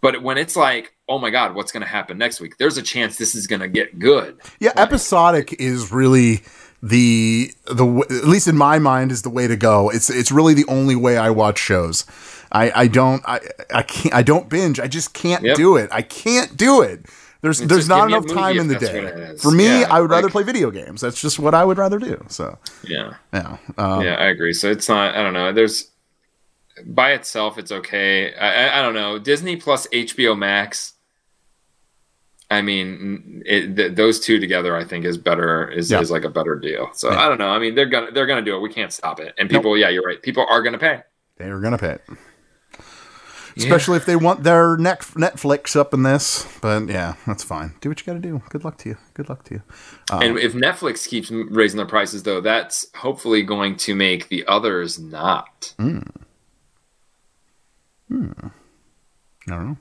But when it's like, oh my God, what's going to happen next week? There's a chance this is going to get good. Yeah, episodic is really the the at least in my mind is the way to go. It's it's really the only way I watch shows. I I don't I I can't I don't binge. I just can't Yep. do it. I can't do it. There's It's there's not give me a enough time in the if that's what it day. For me, Yeah, I would rather play video games. That's just what I would rather do. So Yeah. yeah, um, yeah, I agree. So it's not. I don't know. There's by itself, it's okay. I, I, I don't know. Disney plus HBO Max. I mean, it, th- those two together, I think, is better. Is, Yeah. is like a better deal. So Yeah. I don't know. I mean, they're gonna they're gonna do it. We can't stop it. And people, yeah, you're right. People are gonna pay. they are gonna pay Especially if they want their net Netflix up in this, but yeah, that's fine. Do what you got to do. Good luck to you. Good luck to you. and if Netflix keeps raising their prices, though, that's hopefully going to make the others not. Hmm. I don't know.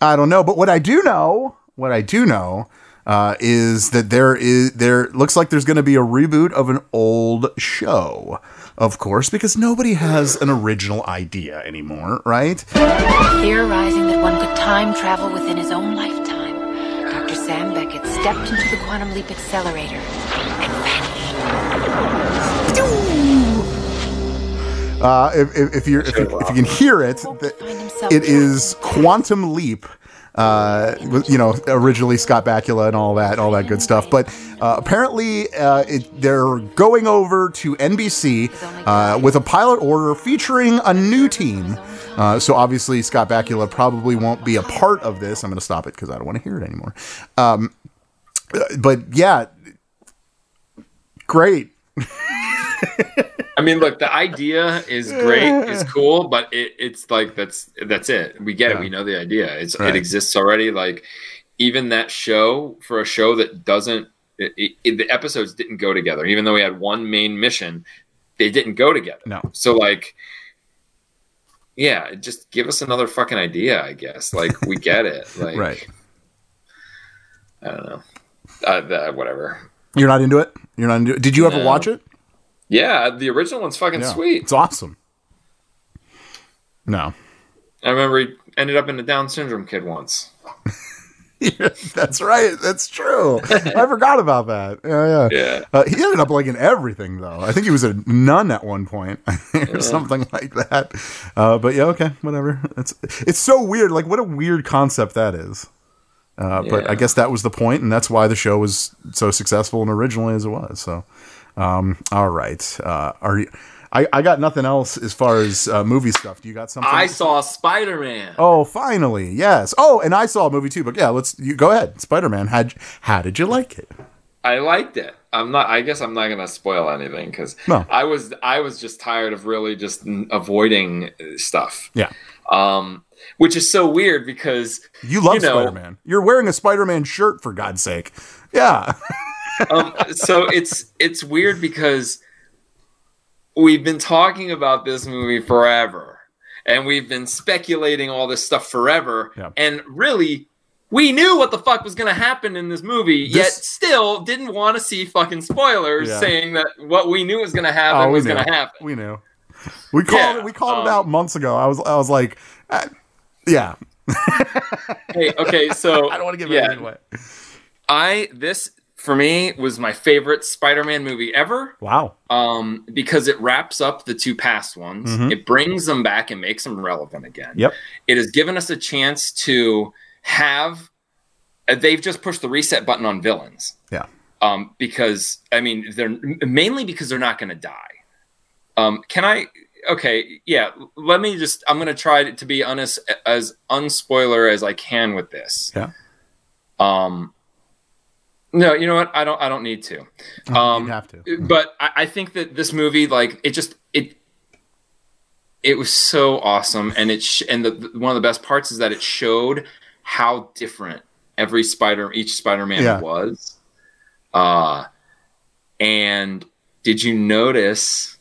I don't know, but what I do know, what I do know, uh, is that there is there looks like there's going to be a reboot of an old show. Of course, because nobody has an original idea anymore, right? Theorizing that one could time travel within his own lifetime, Dr. Sam Beckett stepped into the quantum leap accelerator and vanished. Uh, if, if, if you're if you, if you can hear it, it is Quantum Leap. Uh, you know, originally Scott Bakula and all that, all that good stuff. But uh, apparently, uh, it, they're going over to NBC uh, with a pilot order featuring a new team. Uh, so obviously, Scott Bakula probably won't be a part of this. I'm going to stop it because I don't want to hear it anymore. Um, uh, but yeah, great. I mean, look, the idea is great, is cool, but it, it's like that's that's it. We get Yeah. it. We know the idea. It's Right. it exists already. Like even that show for a show that doesn't, it, it, it- the episodes didn't go together. Even though we had one main mission, they didn't go together. No. So like, yeah, just give us another fucking idea. I guess. Like we get it. Like Right. I don't know. Uh, the, whatever. You're not into it. You're not into it. Did you ever watch it? Yeah, the original one's fucking Yeah. sweet. It's awesome. No. I remember he ended up in a Down syndrome kid once. That's right. That's true. I forgot about that. Yeah, yeah. Yeah. Uh, he ended up like in everything, though. I think he was a nun at one point, or something like that. Uh, but yeah, okay, whatever. It's it's so weird. Like, what a weird concept that is. Uh, But I guess that was the point, and that's why the show was so successful and originally as it was. So, um, all right. Uh, are you? I, I got nothing else as far as uh, movie stuff. Do you got something? I saw Spider Man. Oh, finally, yes. Oh, and I saw a movie too. But yeah, let's you go ahead. Spider Man. How how did you like it? I liked it. I'm not. I guess I'm not gonna spoil anything because No. I was. I was just tired of really just avoiding stuff. Yeah, Um, which is so weird because you love You know- Spider Man. You're wearing a Spider Man shirt for God's sake. Yeah, um, so it's it's weird because we've been talking about this movie forever, and we've been speculating all this stuff forever, Yeah. and really. We knew what the fuck was going to happen in this movie, yet still didn't want to see fucking spoilers Yeah. saying that what we knew was going to happen oh, was going to happen. We knew. We called Yeah, it. We called it um, out months ago. I was I was like, uh, yeah. Hey, okay, so I don't want to give yeah, anything away. I this for me was my favorite Spider-Man movie ever. Wow. Um, because it wraps up the two past ones. Mhm. It brings them back and makes them relevant again. Yep. It has given us a chance to have. uh, They've just pushed the reset button on villains. Yeah. Um, because I mean, they're mainly because they're not going to die. Um, can I? Okay, yeah. Let me just. I'm going to try to be honest, as unspoiler as I can with this. Yeah. Um. No, you know what? I don't. I don't need to. Um, you have to. but I, I think that this movie, like, it just it it was so awesome, and it sh- and the, the- one of the best parts is that it showed how different every Spider each Spider Man Yeah. was. Uh and did you notice?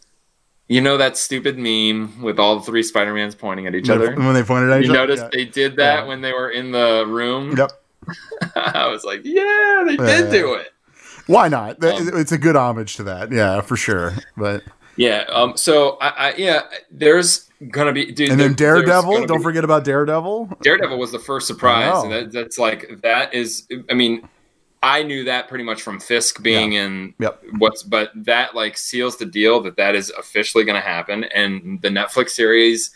You know that stupid meme with all the three Spider Mans pointing at each other. when they pointed at each You other. noticed Yeah. they did that Yeah. when they were in the room. Yep. I was like, yeah, they Yeah. did do it. Why not? Um, it's a good homage to that. Yeah, for sure. But Yeah. Um. So I. I yeah. There's gonna be. Dude, and then there- Daredevil. Don't be- forget about Daredevil. Daredevil was the first surprise. And that, that's like that is. I mean, I knew that pretty much from Fisk being in Yep. what's, but that like seals the deal that that is officially going to happen, and the Netflix series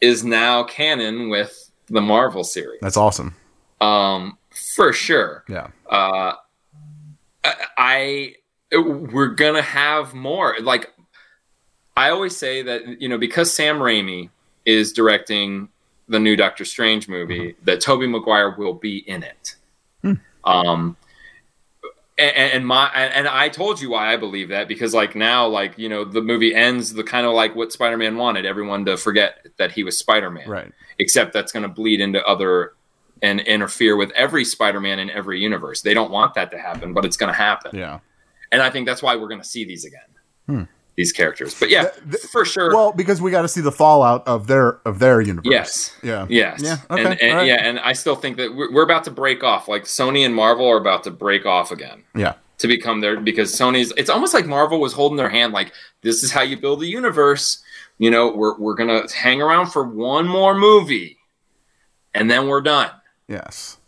is now canon with the Marvel series. That's awesome. Um, for sure. Yeah. Uh, I, I we're gonna have more. Like I always say that you know because Sam Raimi is directing the new Doctor Strange movie, that Tobey Maguire will be in it. Um, and, and my and I told you why I believe that because like now like you know the movie ends the kind of like what Spider-Man wanted everyone to forget that he was Spider-Man Right. except that's going to bleed into other and interfere with every Spider-Man in every universe. They don't want that to happen, but it's going to happen. Yeah. And I think that's why we're going to see these again. Hmm. These characters. But yeah, for sure. Well, because we got to see the fallout of their of their universe. Yes. Yeah. Yes. Yeah. Okay. And, and right. yeah, and I still think that we're, we're about to break off. Like Sony and Marvel are about to break off again Yeah. to become their because Sony's. It's almost like Marvel was holding their hand. Like this is how you build a universe. You know, we're we're gonna hang around for one more movie, and then we're done. Yes.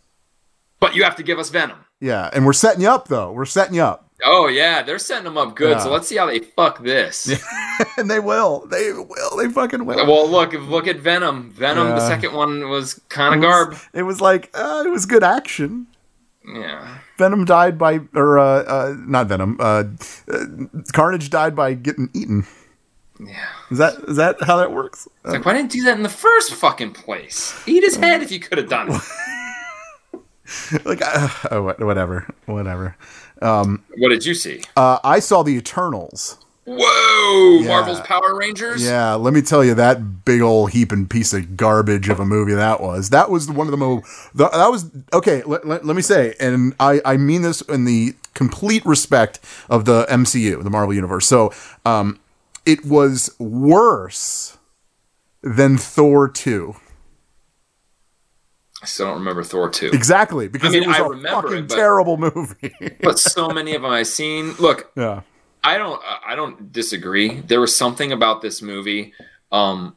But you have to give us Venom. Yeah. And we're setting you up though. We're setting you up. Oh yeah, they're setting them up good. Yeah. So let's see how they fuck this. and they will. They will. They fucking will. Well, look, look at Venom. Venom, the second one was kind of garb. It was like uh, it was good action. Yeah. Venom died by, or uh, uh, not Venom. Uh, uh, Carnage died by getting eaten. Yeah. Is that is that how that works? It's like, why didn't you do that in the first fucking place? Eat his head if you could have done it. like uh, oh, whatever, whatever. Um, What did you see? uh, I saw the Eternals. Whoa! Yeah. Marvel's Power Rangers. Yeah, let me tell you that big old heaping piece of garbage of a movie that was. That was one of the most. That was okay. Let, let, let me say, and I I mean this in the complete respect of the MCU, the Marvel Universe. So, um, it was worse than Thor two. I still don't remember Thor two. Exactly because I mean, it was I a remember fucking it, but- terrible movie. but so many of them I've seen. Look, yeah. I don't I don't disagree. There was something about this movie um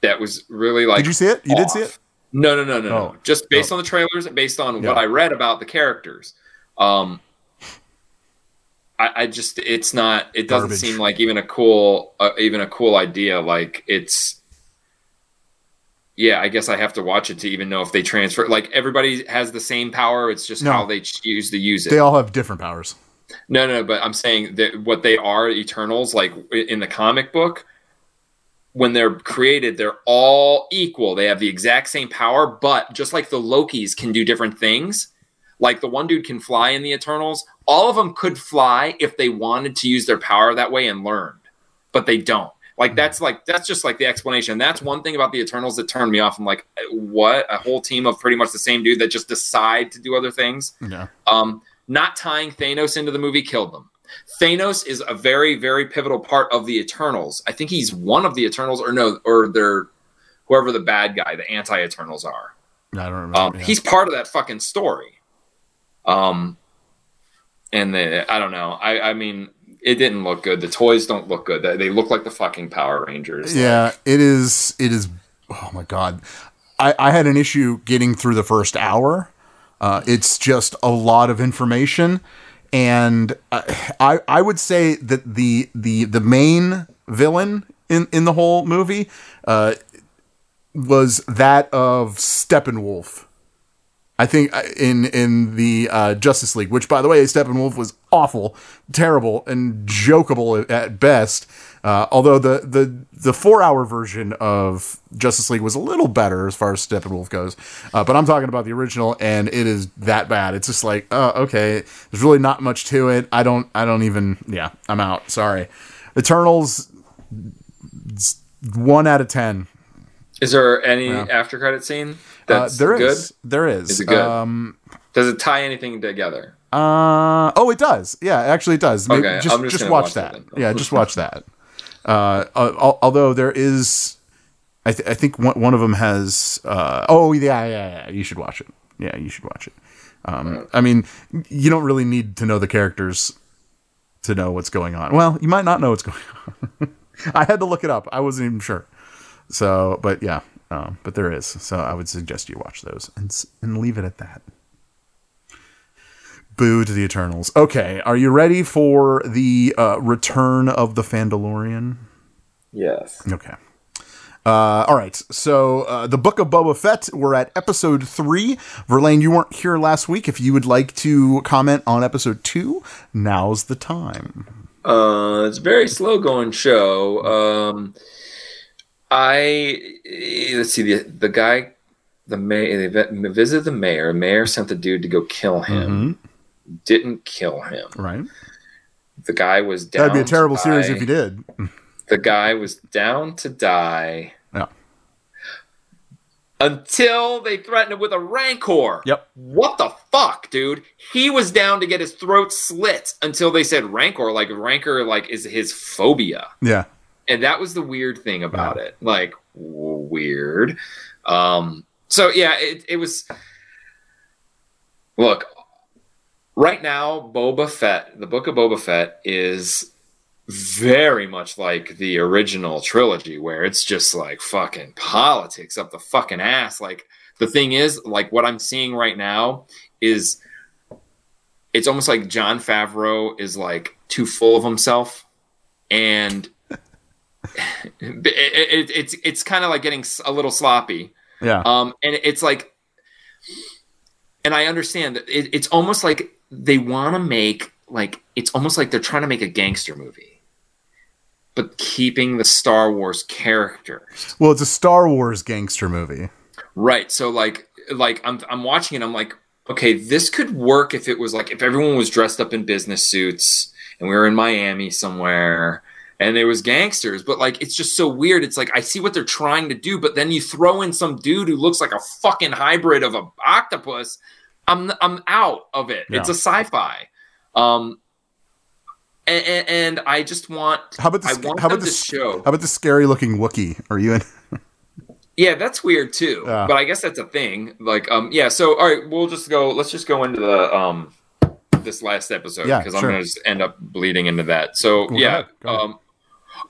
that was really like Did you see it? You did see it? No, no, no, no, Oh. no. Just based on the trailers, based on Yeah. what I read about the characters. Um I, I just it's not it doesn't Garbage. seem like even a cool uh, even a cool idea like it's yeah, I guess I have to watch it to even know if they transfer. Like everybody has the same power. It's just No. how they choose to use it. They all have different powers. No, no, but I'm saying that what they are, Eternals, like in the comic book, when they're created, they're all equal. They have the exact same power, but just like the Lokis can do different things, like the one dude can fly in the Eternals, all of them could fly if they wanted to use their power that way and learned, but they don't. Like that's like that's just like the explanation. That's one thing about the Eternals that turned me off. I'm like, what? A whole team of pretty much the same dude that just decide to do other things. Yeah. Um, not tying Thanos into the movie killed them. Thanos is a very, very pivotal part of the Eternals. I think he's one of the Eternals, or no, or they're whoever the bad guy, the anti-Eternals are. I don't remember. Um, yeah. He's part of that fucking story. Um, and the, I don't know. I, I mean, it didn't look good. The toys don't look good. They, look like the fucking Power Rangers. Yeah, it is. It is. Oh my god, I, I had an issue getting through the first hour. Uh, it's just a lot of information, and I, I I would say that the the the main villain in in the whole movie uh, was that of Steppenwolf. I think uh, in in the uh, Justice League, which by the way, Steppenwolf was awful, terrible, and jokeable at best. Uh, although the the the four hour version of Justice League was a little better as far as Steppenwolf goes, uh, but I'm talking about the original, and it is that bad. It's just like, oh, okay, there's really not much to it. I don't, I don't even, yeah, I'm out. Sorry, Eternals, one out of ten. Is there any Yeah. after credit scene Uh, that's there good? is, there is. Is it good? Um, Does it tie anything together? Uh oh, it does. Yeah, actually, it does. Maybe, Okay, just I'm just just watch, watch that yeah, just watch that. Uh, although there is, I, th- I think one, one of them has. Uh, oh yeah, yeah, yeah. You should watch it. Yeah, you should watch it. Um, I mean, you don't really need to know the characters to know what's going on. Well, you might not know what's going on. I had to look it up. I wasn't even sure. So, but yeah, um, but there is. So I would suggest you watch those and and leave it at that. Boo to the Eternals. Okay, are you ready for the uh, return of the Fandalorian? Yes. Okay. Uh, all right. So uh, the Book of Boba Fett. We're at episode three. Verlaine, you weren't here last week. If you would like to comment on episode two, now's the time. Uh, it's a very slow going show. Um, I let's see the the guy, the mayor. They vi- visited the mayor. Mayor sent the dude to go kill him. Mm-hmm. Didn't kill him. Right. The guy was down. That'd be a terrible series if you did. The guy was down to die. Yeah. until they threatened him with a rancor. Yep. What the fuck, dude? He was down to get his throat slit until they said rancor. Like rancor, like is his phobia, Yeah. And that was the weird thing about it. Like weird. Um. So yeah, it it was. Look, right now, Boba Fett, the book of Boba Fett, is very much like the original trilogy, where it's just like fucking politics up the fucking ass. Like the thing is, like what I'm seeing right now is it's almost like Jon Favreau is like too full of himself, and it, it, it's it's kind of like getting a little sloppy. Yeah. Um, and it's like, and I understand that it, it's almost like they want to make like it's almost like they're trying to make a gangster movie, but keeping the Star Wars characters. Well, it's a Star Wars gangster movie. Right. So like like I'm I'm watching it. I'm like, okay, this could work if it was like if everyone was dressed up in business suits and we were in Miami somewhere and there was gangsters. But like it's just so weird. It's like I see what they're trying to do, but then you throw in some dude who looks like a fucking hybrid of a octopus. I'm I'm out of it. It's a sci-fi. Um. And, and, and I just want How about want how about the show how about the scary looking wookie Are you in? Yeah, that's weird too. Yeah. But I guess that's a thing. Like, um, yeah. So, all right, we'll just go. Let's just go into the um, this last episode Yeah, because I'm gonna just end up bleeding into that. So, Go yeah. ahead, go ahead. Um,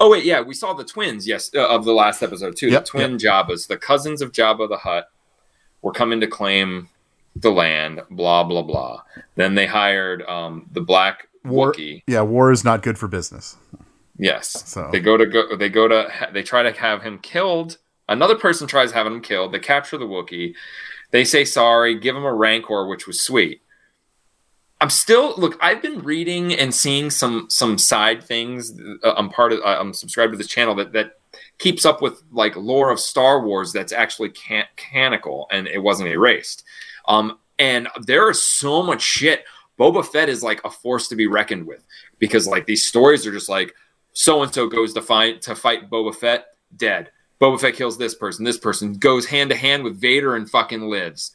oh wait, yeah, we saw the twins. Yes, uh, of the last episode too. Yep, the twin Jabbas, the cousins of Jabba the Hutt, were coming to claim the land. Blah blah blah. Then they hired um the black War. Wookiee. Yeah, war is not good for business. Yes. So- they go to go. They go to. They try to have him killed. Another person tries having him killed. They capture the Wookiee. They say sorry, give him a rancor, which was sweet. I'm still look. I've been reading and seeing some some side things. Uh, I'm part of. uh, I'm subscribed to this channel that that keeps up with like lore of Star Wars that's actually can- canonical and it wasn't erased. Um, and there is so much shit. Boba Fett is like a force to be reckoned with because like these stories are just like so and so goes to fight to fight Boba Fett, dead. Boba Fett kills this person, this person goes hand to hand with Vader and fucking lives.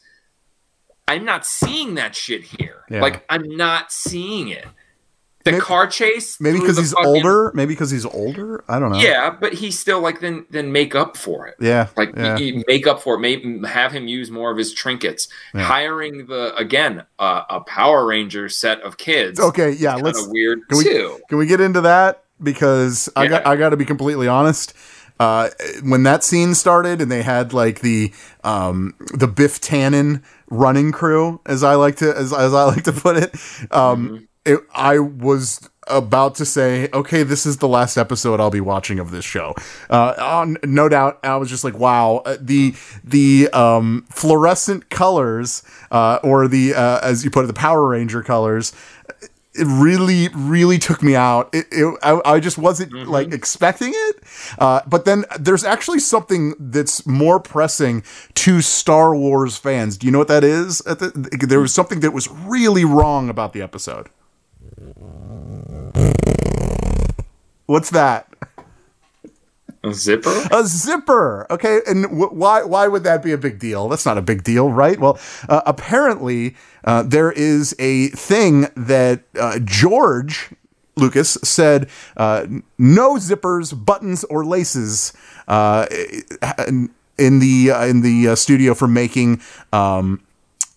I'm not seeing that shit here. Yeah. Like I'm not seeing it. The Maybe- car chase, Maybe because he's fucking- older. Maybe because he's older. I don't know. Yeah, but he still like then then make up for it. Yeah. Like yeah. y- make up for it. Maybe have him use more of his trinkets. Yeah. Hiring the again uh, a Power Ranger set of kids. okay. Yeah. Let's. weird Can we, too. can we get into that? Because I got I got to be completely honest. Uh, when that scene started and they had like the um, the Biff Tannen running crew, as I like to as, as I like to put it, um, it, I was about to say, okay, this is the last episode I'll be watching of this show. Uh, on, no doubt, I was just like, wow, uh, the the um, fluorescent colors, uh, or the uh, as you put it, the Power Ranger colors it really really took me out. It, it I, I just wasn't like expecting it. Uh, but then there's actually something that's more pressing to star wars fans. Do you know what that is? At the, there was something that was really wrong about the episode. What's that A zipper. a zipper. Okay, and wh- why why would that be a big deal? That's not a big deal, right? Well, uh, apparently uh, there is a thing that uh, George Lucas said: uh, no zippers, buttons, or laces. Uh, in the uh, in the studio for making um,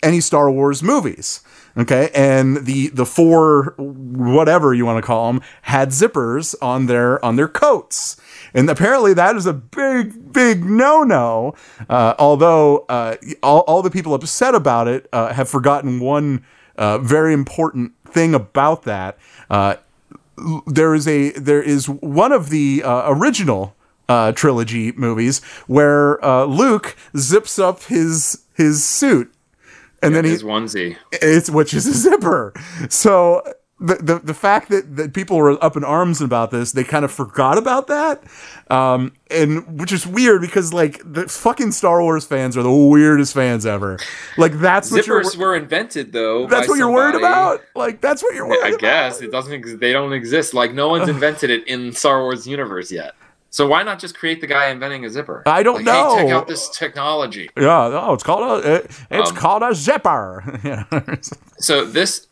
any Star Wars movies. Okay, and the the four whatever you want to call them had zippers on their on their coats, and apparently that is a big big no no. Uh, although uh, all all the people upset about it uh, have forgotten one uh, very important thing about that. Uh, there is a there is one of the uh, original uh, trilogy movies where uh, Luke zips up his his suit, and then he his onesie. it's which is a zipper. So the, the the fact that, that people were up in arms about this, they kind of forgot about that, um, and which is weird because like the fucking Star Wars fans are the weirdest fans ever. Like that's what Zippers were invented though. that's what you're worried about. Like that's what you're worried I about. guess it doesn't. They don't exist. Like no one's invented it in Star Wars universe yet. So why not just create the guy inventing a zipper? I don't Like, know. Hey, check out this technology. Yeah, oh, it's called a it, it's Um, called a zipper. So this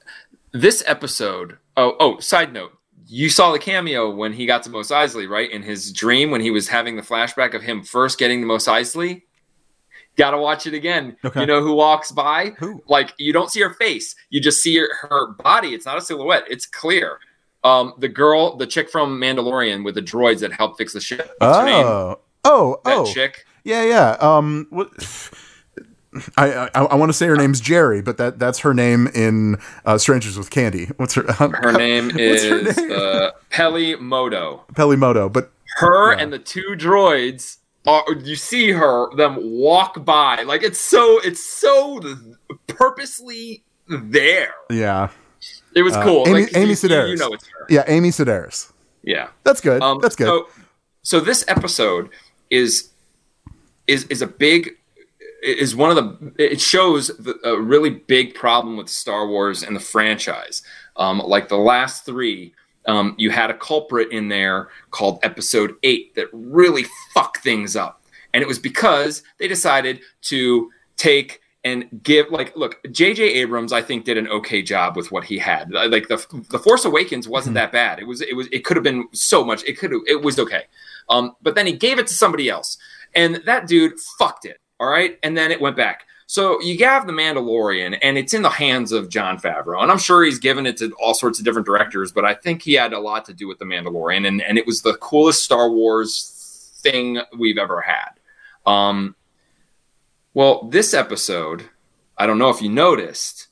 this episode. Oh, oh. Side note: You saw the cameo when he got to Mos Eisley, right? In his dream, when he was having the flashback of him first getting to Mos Eisley. Got to watch it again. Okay. You know who walks by? Who? Like you don't see her face. You just see her, her body. It's not a silhouette. It's clear. Um, the girl, the chick from Mandalorian with the droids that help fix the ship. What's oh, oh, That oh, chick. yeah, yeah. Um, what? I I, I want to say her name's Jerri, but that that's her name in uh, Strangers with Candy. What's her? Her name is her name? uh, Peli Motto. Pelimoto, but her Yeah. and the two droids are you see her them walk by like it's so it's so purposely there yeah, it was Uh, cool Amy- like, Amy you, you- Sedaris. you know it's her yeah. Amy Sedaris. yeah That's good. um that's good. so, so this episode is is is a big is one of the it shows the, a really big problem with Star Wars and the franchise. Um, like the last three, um, you had a culprit in there called Episode Eight that really fucked things up, and it was because they decided to take and give like look J.J. Abrams I think did an okay job with what he had. Like the the Force Awakens wasn't that bad. It was it was it could have been so much it could have it was okay. Um but then he gave it to somebody else and that dude fucked it all right? And then it went back. So you have the Mandalorian and it's in the hands of Jon Favreau and I'm sure he's given it to all sorts of different directors but I think he had a lot to do with the Mandalorian and and it was the coolest Star Wars thing we've ever had. Um well, this episode, I don't know if you noticed,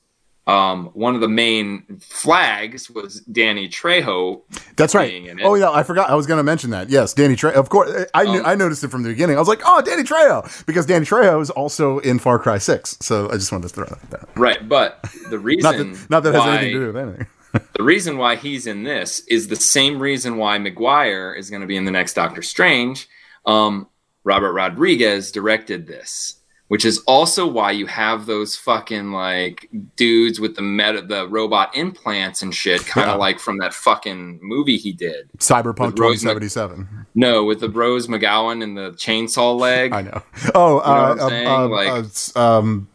um, one of the main flags was Danny Trejo. That's right. being in it. Oh yeah, I forgot. I was going to mention that. Yes, Danny Trejo. Of course, I knew, Um, I noticed it from the beginning. I was like, oh, Danny Trejo, because Danny Trejo is also in Far Cry Six. So I just wanted to throw that. Out. Right, but the Not reason that not that has why, anything to do with anything. the reason why he's in this is the same reason why Maguire is going to be in the next Doctor Strange. Um, Robert Rodriguez directed this, which is also why you have those fucking like dudes with the meta, the robot implants and shit, kind of Yeah. like from that fucking movie he did. Cyberpunk With Rose 2077. No, with the Rose McGowan and the chainsaw leg. I know. Oh, You know uh, what I'm saying? uh, Like- uh, um,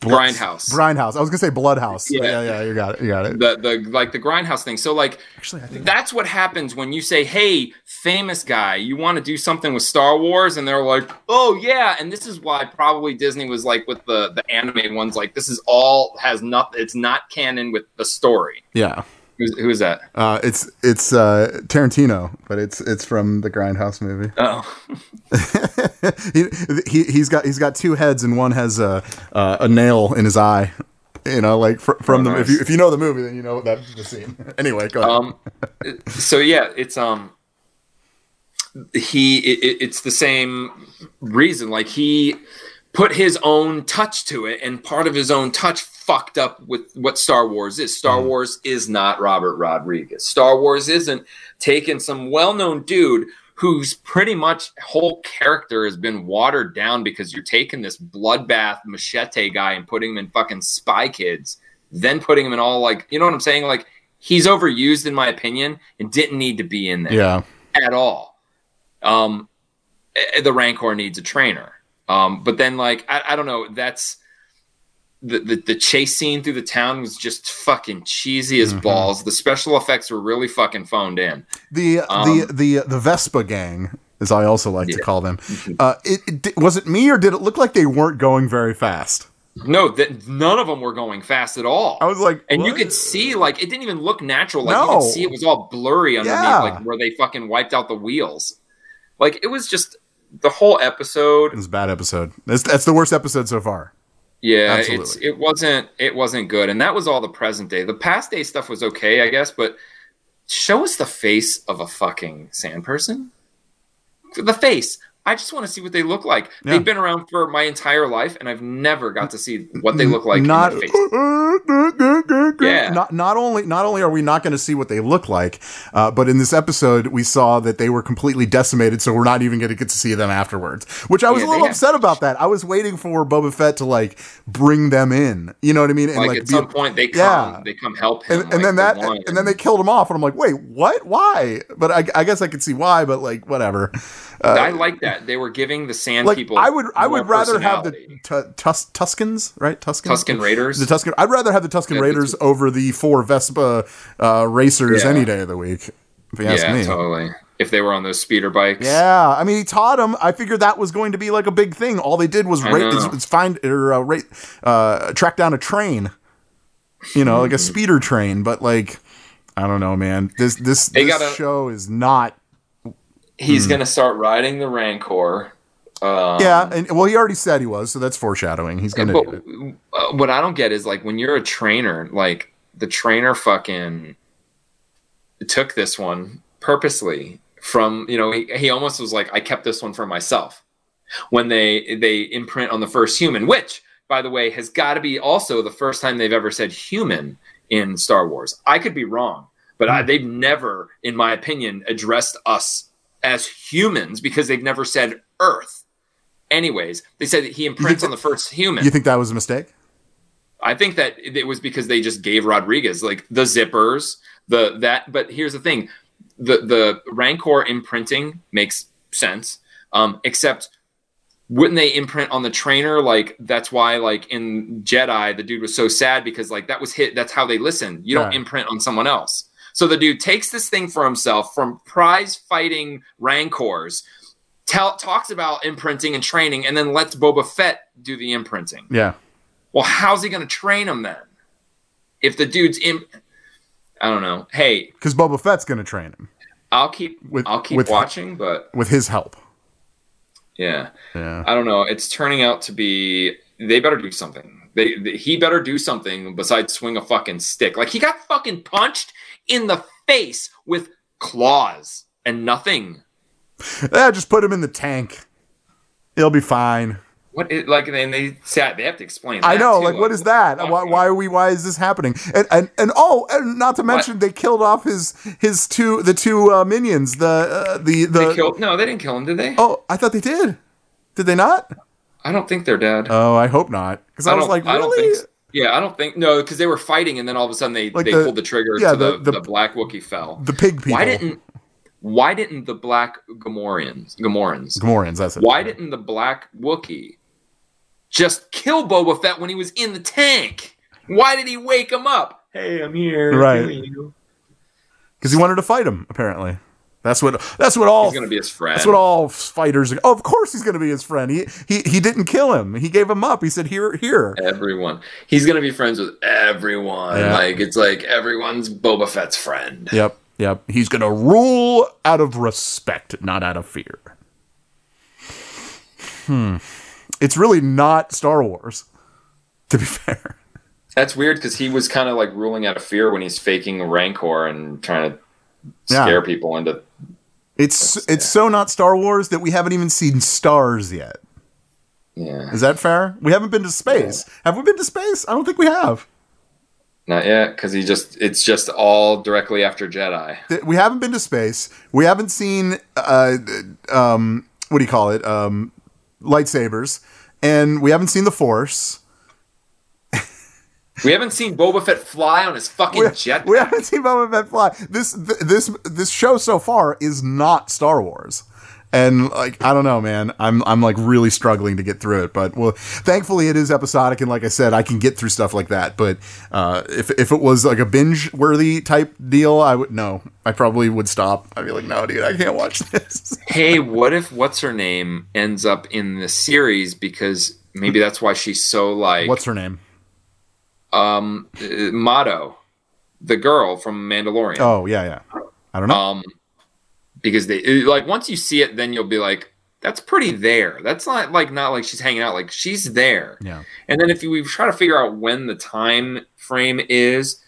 Blood- Grindhouse. Grindhouse. I was gonna say Bloodhouse. Yeah, Yeah. yeah, yeah. You got it. You got it. the the like the grindhouse thing. So like Actually, I think that's what happens when you say, "Hey, famous guy, you want to do something with Star Wars?" and they're like, "Oh yeah." And this is why probably Disney was like with the the anime ones, like this is all has nothing. It's not canon with the story. yeah. Who's, who is that? Uh, it's it's uh, Tarantino, but it's it's from the Grindhouse movie. Oh, he, he he's got he's got two heads and one has a uh, a nail in his eye. You know, like fr- from Oh, the if you if you know the movie, then you know that the scene. anyway, go ahead. um, so yeah, it's um, he it- it's the same reason. Like he put his own touch to it, and part of his own touch fucked up with what Star Wars is. Star Wars is not Robert Rodriguez. Star Wars isn't taking some well-known dude whose pretty much whole character has been watered down because you're taking this bloodbath machete guy and putting him in fucking Spy Kids, then putting him in all like you know what I'm saying? Like he's overused in my opinion and didn't need to be in there yeah, at all. Um, eh, the Rancor needs a trainer. Um, but then like I, I don't know, that's the, the the chase scene through the town was just fucking cheesy as balls. The special effects were really fucking phoned in. the Um, the the the Vespa gang, as I also like to Yeah. Mm-hmm. call them. Uh, it, it was it me or did it look like they weren't going very fast? No, that none of them were going fast at all. I was like, and you could see like it didn't even look natural. Like you No. could see it was all blurry underneath, Yeah. like where they fucking wiped out the wheels. Like it was just the whole episode It was a bad episode. That's, that's the worst episode so far. Yeah, Absolutely. it's it wasn't it wasn't good, and that was all the present day. The past day stuff was okay, I guess, but show us the face of a fucking sand person. The face. I just want to see what they look like. Yeah. They've been around for my entire life, and I've never got to see what they look like. not. Yeah. not not only not only are we not going to see what they look like uh, but in this episode we saw that they were completely decimated so we're not even going to get to see them afterwards which i was Yeah, a little they have- upset about that i was waiting for boba fett to like bring them in you know what i mean and Like, like at be- some point, they come, Yeah. they come help him. and, and then that the and then they killed him off and i'm like wait what why but i, I guess i could see why but like whatever I like that they were giving the Sand like people. i would i would rather have the tu- tus- tuskens right tuskens Tusken Raiders. The Tusken. I'd rather have the Tusken Yeah, Raiders over the four Vespa uh, racers Yeah. any day of the week. If you ask yeah, me. totally. If they were on those speeder bikes. Yeah, I mean, he taught them. I figured that was going to be like a big thing. All they did was I ra- is, is find or uh, ra- uh, track down a train. You know, Hmm. like a speeder train. But like, I don't know, man. This this, They this gotta- show is not. He's Hmm. gonna start riding the Rancor. Um, yeah, and well, he already said he was, so that's foreshadowing. He's going to but do it. uh, what I don't get is like when you're a trainer, like the trainer fucking took this one purposely from you know he, he almost was like I kept this one for myself when they they imprint on the first human, which by the way has got to be also the first time they've ever said human in Star Wars. I could be wrong, but I, they've never, in my opinion, addressed us as humans because they've never said Earth. Anyways, they said that he imprints on the first human. You think that was a mistake? I think that it was because they just gave Rodriguez like the zippers, the that. But here's the thing: the the Rancor imprinting makes sense, um, except wouldn't they imprint on the trainer? Like that's why, like in Jedi, the dude was so sad because like that was hit. That's how they listen. You don't imprint on someone else. So the dude takes this thing for himself from prize fighting Rancors. Tell, talks about imprinting and training, and then lets Boba Fett do the imprinting. Yeah. Well, how's he going to train him then? If the dude's in, I don't know. Hey, Because Boba Fett's going to train him I'll keep With- I'll keep with- watching, but with his help. yeah, Yeah. I don't know. It's turning out to be they better do something. They, they he better do something besides swing a fucking stick. Like he got fucking punched in the face with claws and nothing. Yeah, just put him in the tank. He'll be fine. What is, like and they sat they have to explain. I know, too. like, what is that? Why, why are we? Why is this happening? And and, and oh, and not to mention, they killed off his his two the two uh, minions. The uh, the the. They killed? No, they didn't kill him, did they? oh, I thought they did. Did they not? I don't think they're dead. Oh, I hope not. Because I, was don't- like, I don't really? think. so. Yeah, I don't think no, because they were fighting, and then all of a sudden they, Like they the- pulled the trigger yeah, to the, the- the, the- black Wookiee fell. The pig people. Why didn't Why didn't the black Gamorreans Gamorreans Gamorreans? That's it. Why didn't the black Wookiee just kill Boba Fett when he was in the tank? Why did he wake him up? Hey, I'm here. Right. Because he wanted to fight him. Apparently, that's what. That's what all. He's gonna be his friend. That's what all fighters. Oh, of course he's going to be his friend. He he he didn't kill him. He gave him up. He said, "Here, here." Everyone. He's gonna be friends with everyone. Yeah. Like it's like everyone's Boba Fett's friend. Yep, yep. He's going to rule out of respect, not out of fear. Hmm. It's really not Star Wars, to be fair. That's weird because he was kind of like ruling out of fear when he's faking rancor and trying to Yeah. scare people into. It's it's so not Star Wars that we haven't even seen stars yet. Yeah, Is that fair? We haven't been to space. Have we been to space? I don't think we have. not yet because he just it's just all directly after Jedi. We haven't been to space. We haven't seen uh, um, what do you call it? Um, lightsabers, and we haven't seen the Force. We haven't seen Boba Fett fly on his fucking We, jet. we haven't seen Boba Fett fly. This th- this this show so far is not Star Wars. And like I don't know, man. I'm I'm like really struggling to get through it, but well, thankfully it is episodic, and like I said, I can get through stuff like that. But uh, if if it was like a binge worthy type deal, I would no, I probably would stop. I'd be like, no, dude, I can't watch this. hey, what if what's her name ends up in the series because maybe that's why she's so like What's her name? Um Motto, the girl from Mandalorian. Oh yeah, yeah. I don't know. um because they like once you see it then you'll be like that's pretty there that's not like not like she's hanging out like she's there yeah. and then if you we try to figure out when the time frame is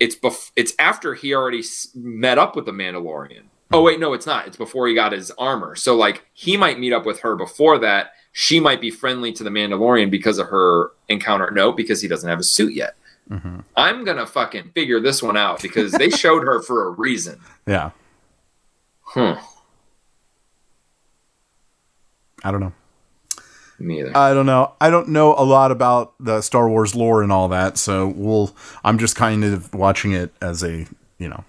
it's bef- it's after he already s- met up with the mandalorian Oh wait, no, it's not. It's before he got his armor. So like he might meet up with her before that. She might be friendly to the Mandalorian because of her encounter. No, because he doesn't have a suit yet. Mm-hmm. I'm gonna fucking figure this one out because they showed her for a reason. Yeah. Hmm. I don't know. Me either. I don't know. I don't know a lot about the Star Wars lore and all that, so we'll. I'm just kind of watching it as a, you know,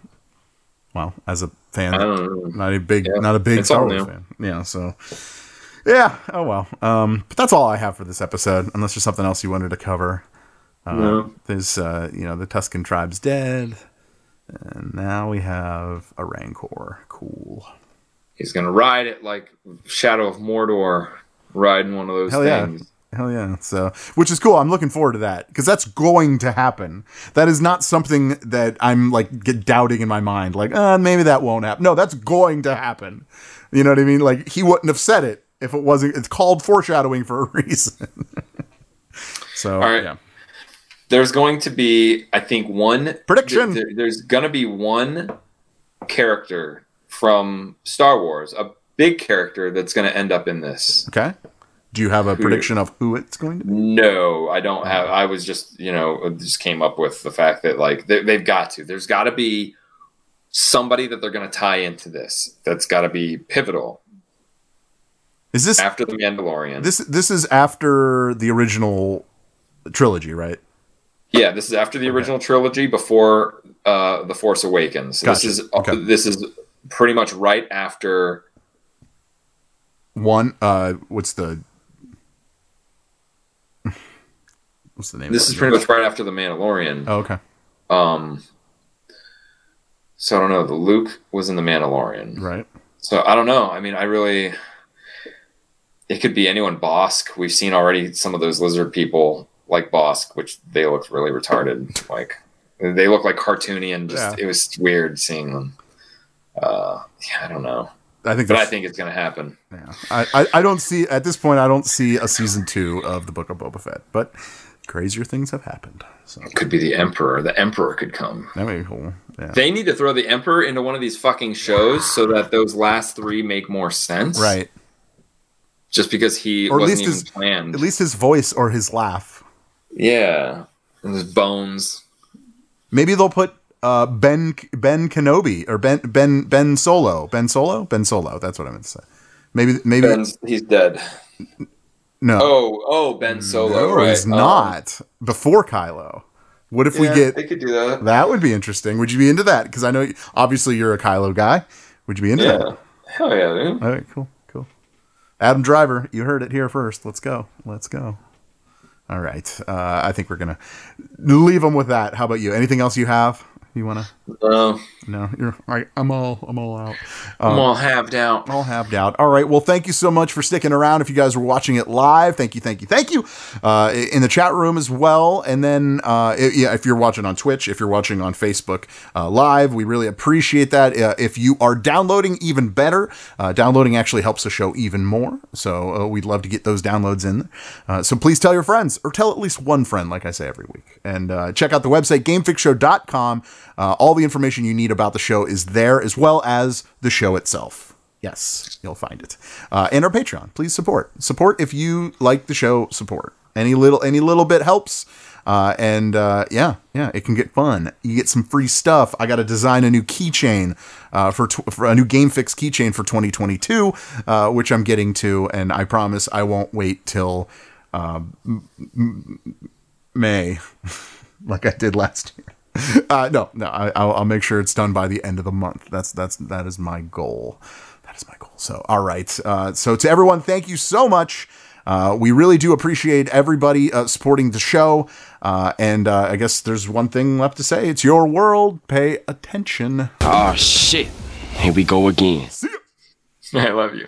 well, as a fan, I don't know. not a big, Yeah, not a big it's Star Wars fan. Yeah, so yeah. Oh well. Um, but that's all I have for this episode. Unless there's something else you wanted to cover. Uh, No. There's, uh, you know, the Tusken tribe's dead, and now we have a Rancor. Cool. He's gonna ride it like Shadow of Mordor, riding one of those Hell yeah. Hell yeah. So, which is cool. I'm looking forward to that because that's going to happen. That is not something that I'm like get doubting in my mind. Like, uh, maybe that won't happen. No, that's going to happen. You know what I mean? Like, he wouldn't have said it if it wasn't. It's called foreshadowing for a reason. so, All right. yeah. There's going to be, I think, one Prediction. there- there's gonna be one character from Star Wars, a big character that's gonna end up in this. Okay. Do you have a Who- prediction of who it's going to be? No, I don't have. I was just, you know, just came up with the fact that like they, they've got to. There's got to be somebody that they're going to tie into this. That's got to be pivotal Is this after the Mandalorian. this this is after the original trilogy, right? yeah, this is after the original trilogy, before uh, the Force Awakens. Gotcha. This is Okay. this is pretty much right after. One. Uh, what's the what's the name? This is pretty much right after the Mandalorian. Oh, okay. Um. So I don't know. The Luke was in the Mandalorian. Right. So I don't know. I mean, I really. It could be anyone. Bossk. We've seen already some of those lizard people like Bossk, which they looked really retarded. Like they look like cartoony and just Yeah. it was weird seeing them. Uh, yeah, I don't know, I think but I think it's gonna happen. Yeah. I, I, I don't see at this point I don't see a season two of the Book of Boba Fett, but crazier things have happened. So it Could be the Emperor. The Emperor could come. that may be cool. Yeah. They need to throw the Emperor into one of these fucking shows so that those last three make more sense. Right. Just because he Or at wasn't least even his planned. at least his voice or his laugh. Yeah. And his bones. Maybe they'll put uh, Ben Ben Kenobi or Ben Ben Ben Solo Ben Solo Ben Solo. That's what I meant to say. Maybe maybe Ben's he's dead. no. Oh, oh, Ben Solo. no, right. he's Um, not before Kylo. What if we get They could do that. that? Would be interesting. Would you be into that? Because I know obviously you're a Kylo guy. Would you be into that? Yeah. Hell yeah, dude. All right, cool. Adam Driver, you heard it here first. Let's go. Let's go. All right. Uh, I think we're gonna leave them with that. How about you? Anything else you have? You wanna? Uh, No, you're. I, I'm all. I'm all out. I'm Um, all halved out. all halved out. All right. Well, thank you so much for sticking around. If you guys were watching it live, thank you, thank you, thank you. Uh, in the chat room as well. And then, uh, i- yeah, if you're watching on Twitch, if you're watching on Facebook uh, live, we really appreciate that. Uh, if you are downloading, even better. Uh, downloading actually helps the show even more. So uh, we'd love to get those downloads in. Uh, so please tell your friends, or tell at least one friend, like I say every week. And uh, check out the website, gamefixshow.com. Uh, all the information you need about the show is there, as well as the show itself. Yes, you'll find it. Uh, and our Patreon. Please support. Support if you like the show. Support any little any little bit helps. Uh, and uh, yeah, yeah, it can get fun. You get some free stuff. I got to design a new keychain uh, for, tw- for a new Game Fix keychain for 2022, uh, which I'm getting to, and I promise I won't wait till uh, m- m- May, like I did last year. Uh, no, no, I, I'll, I'll make sure it's done by the end of the month. That's that's that is my goal. That is my goal. So, all right. Uh, so, to everyone, thank you so much. Uh, we really do appreciate everybody uh, supporting the show. Uh, and uh, I guess there's one thing left to say. It's your world. Pay attention. Oh shit. Here we go again. See ya. I love you.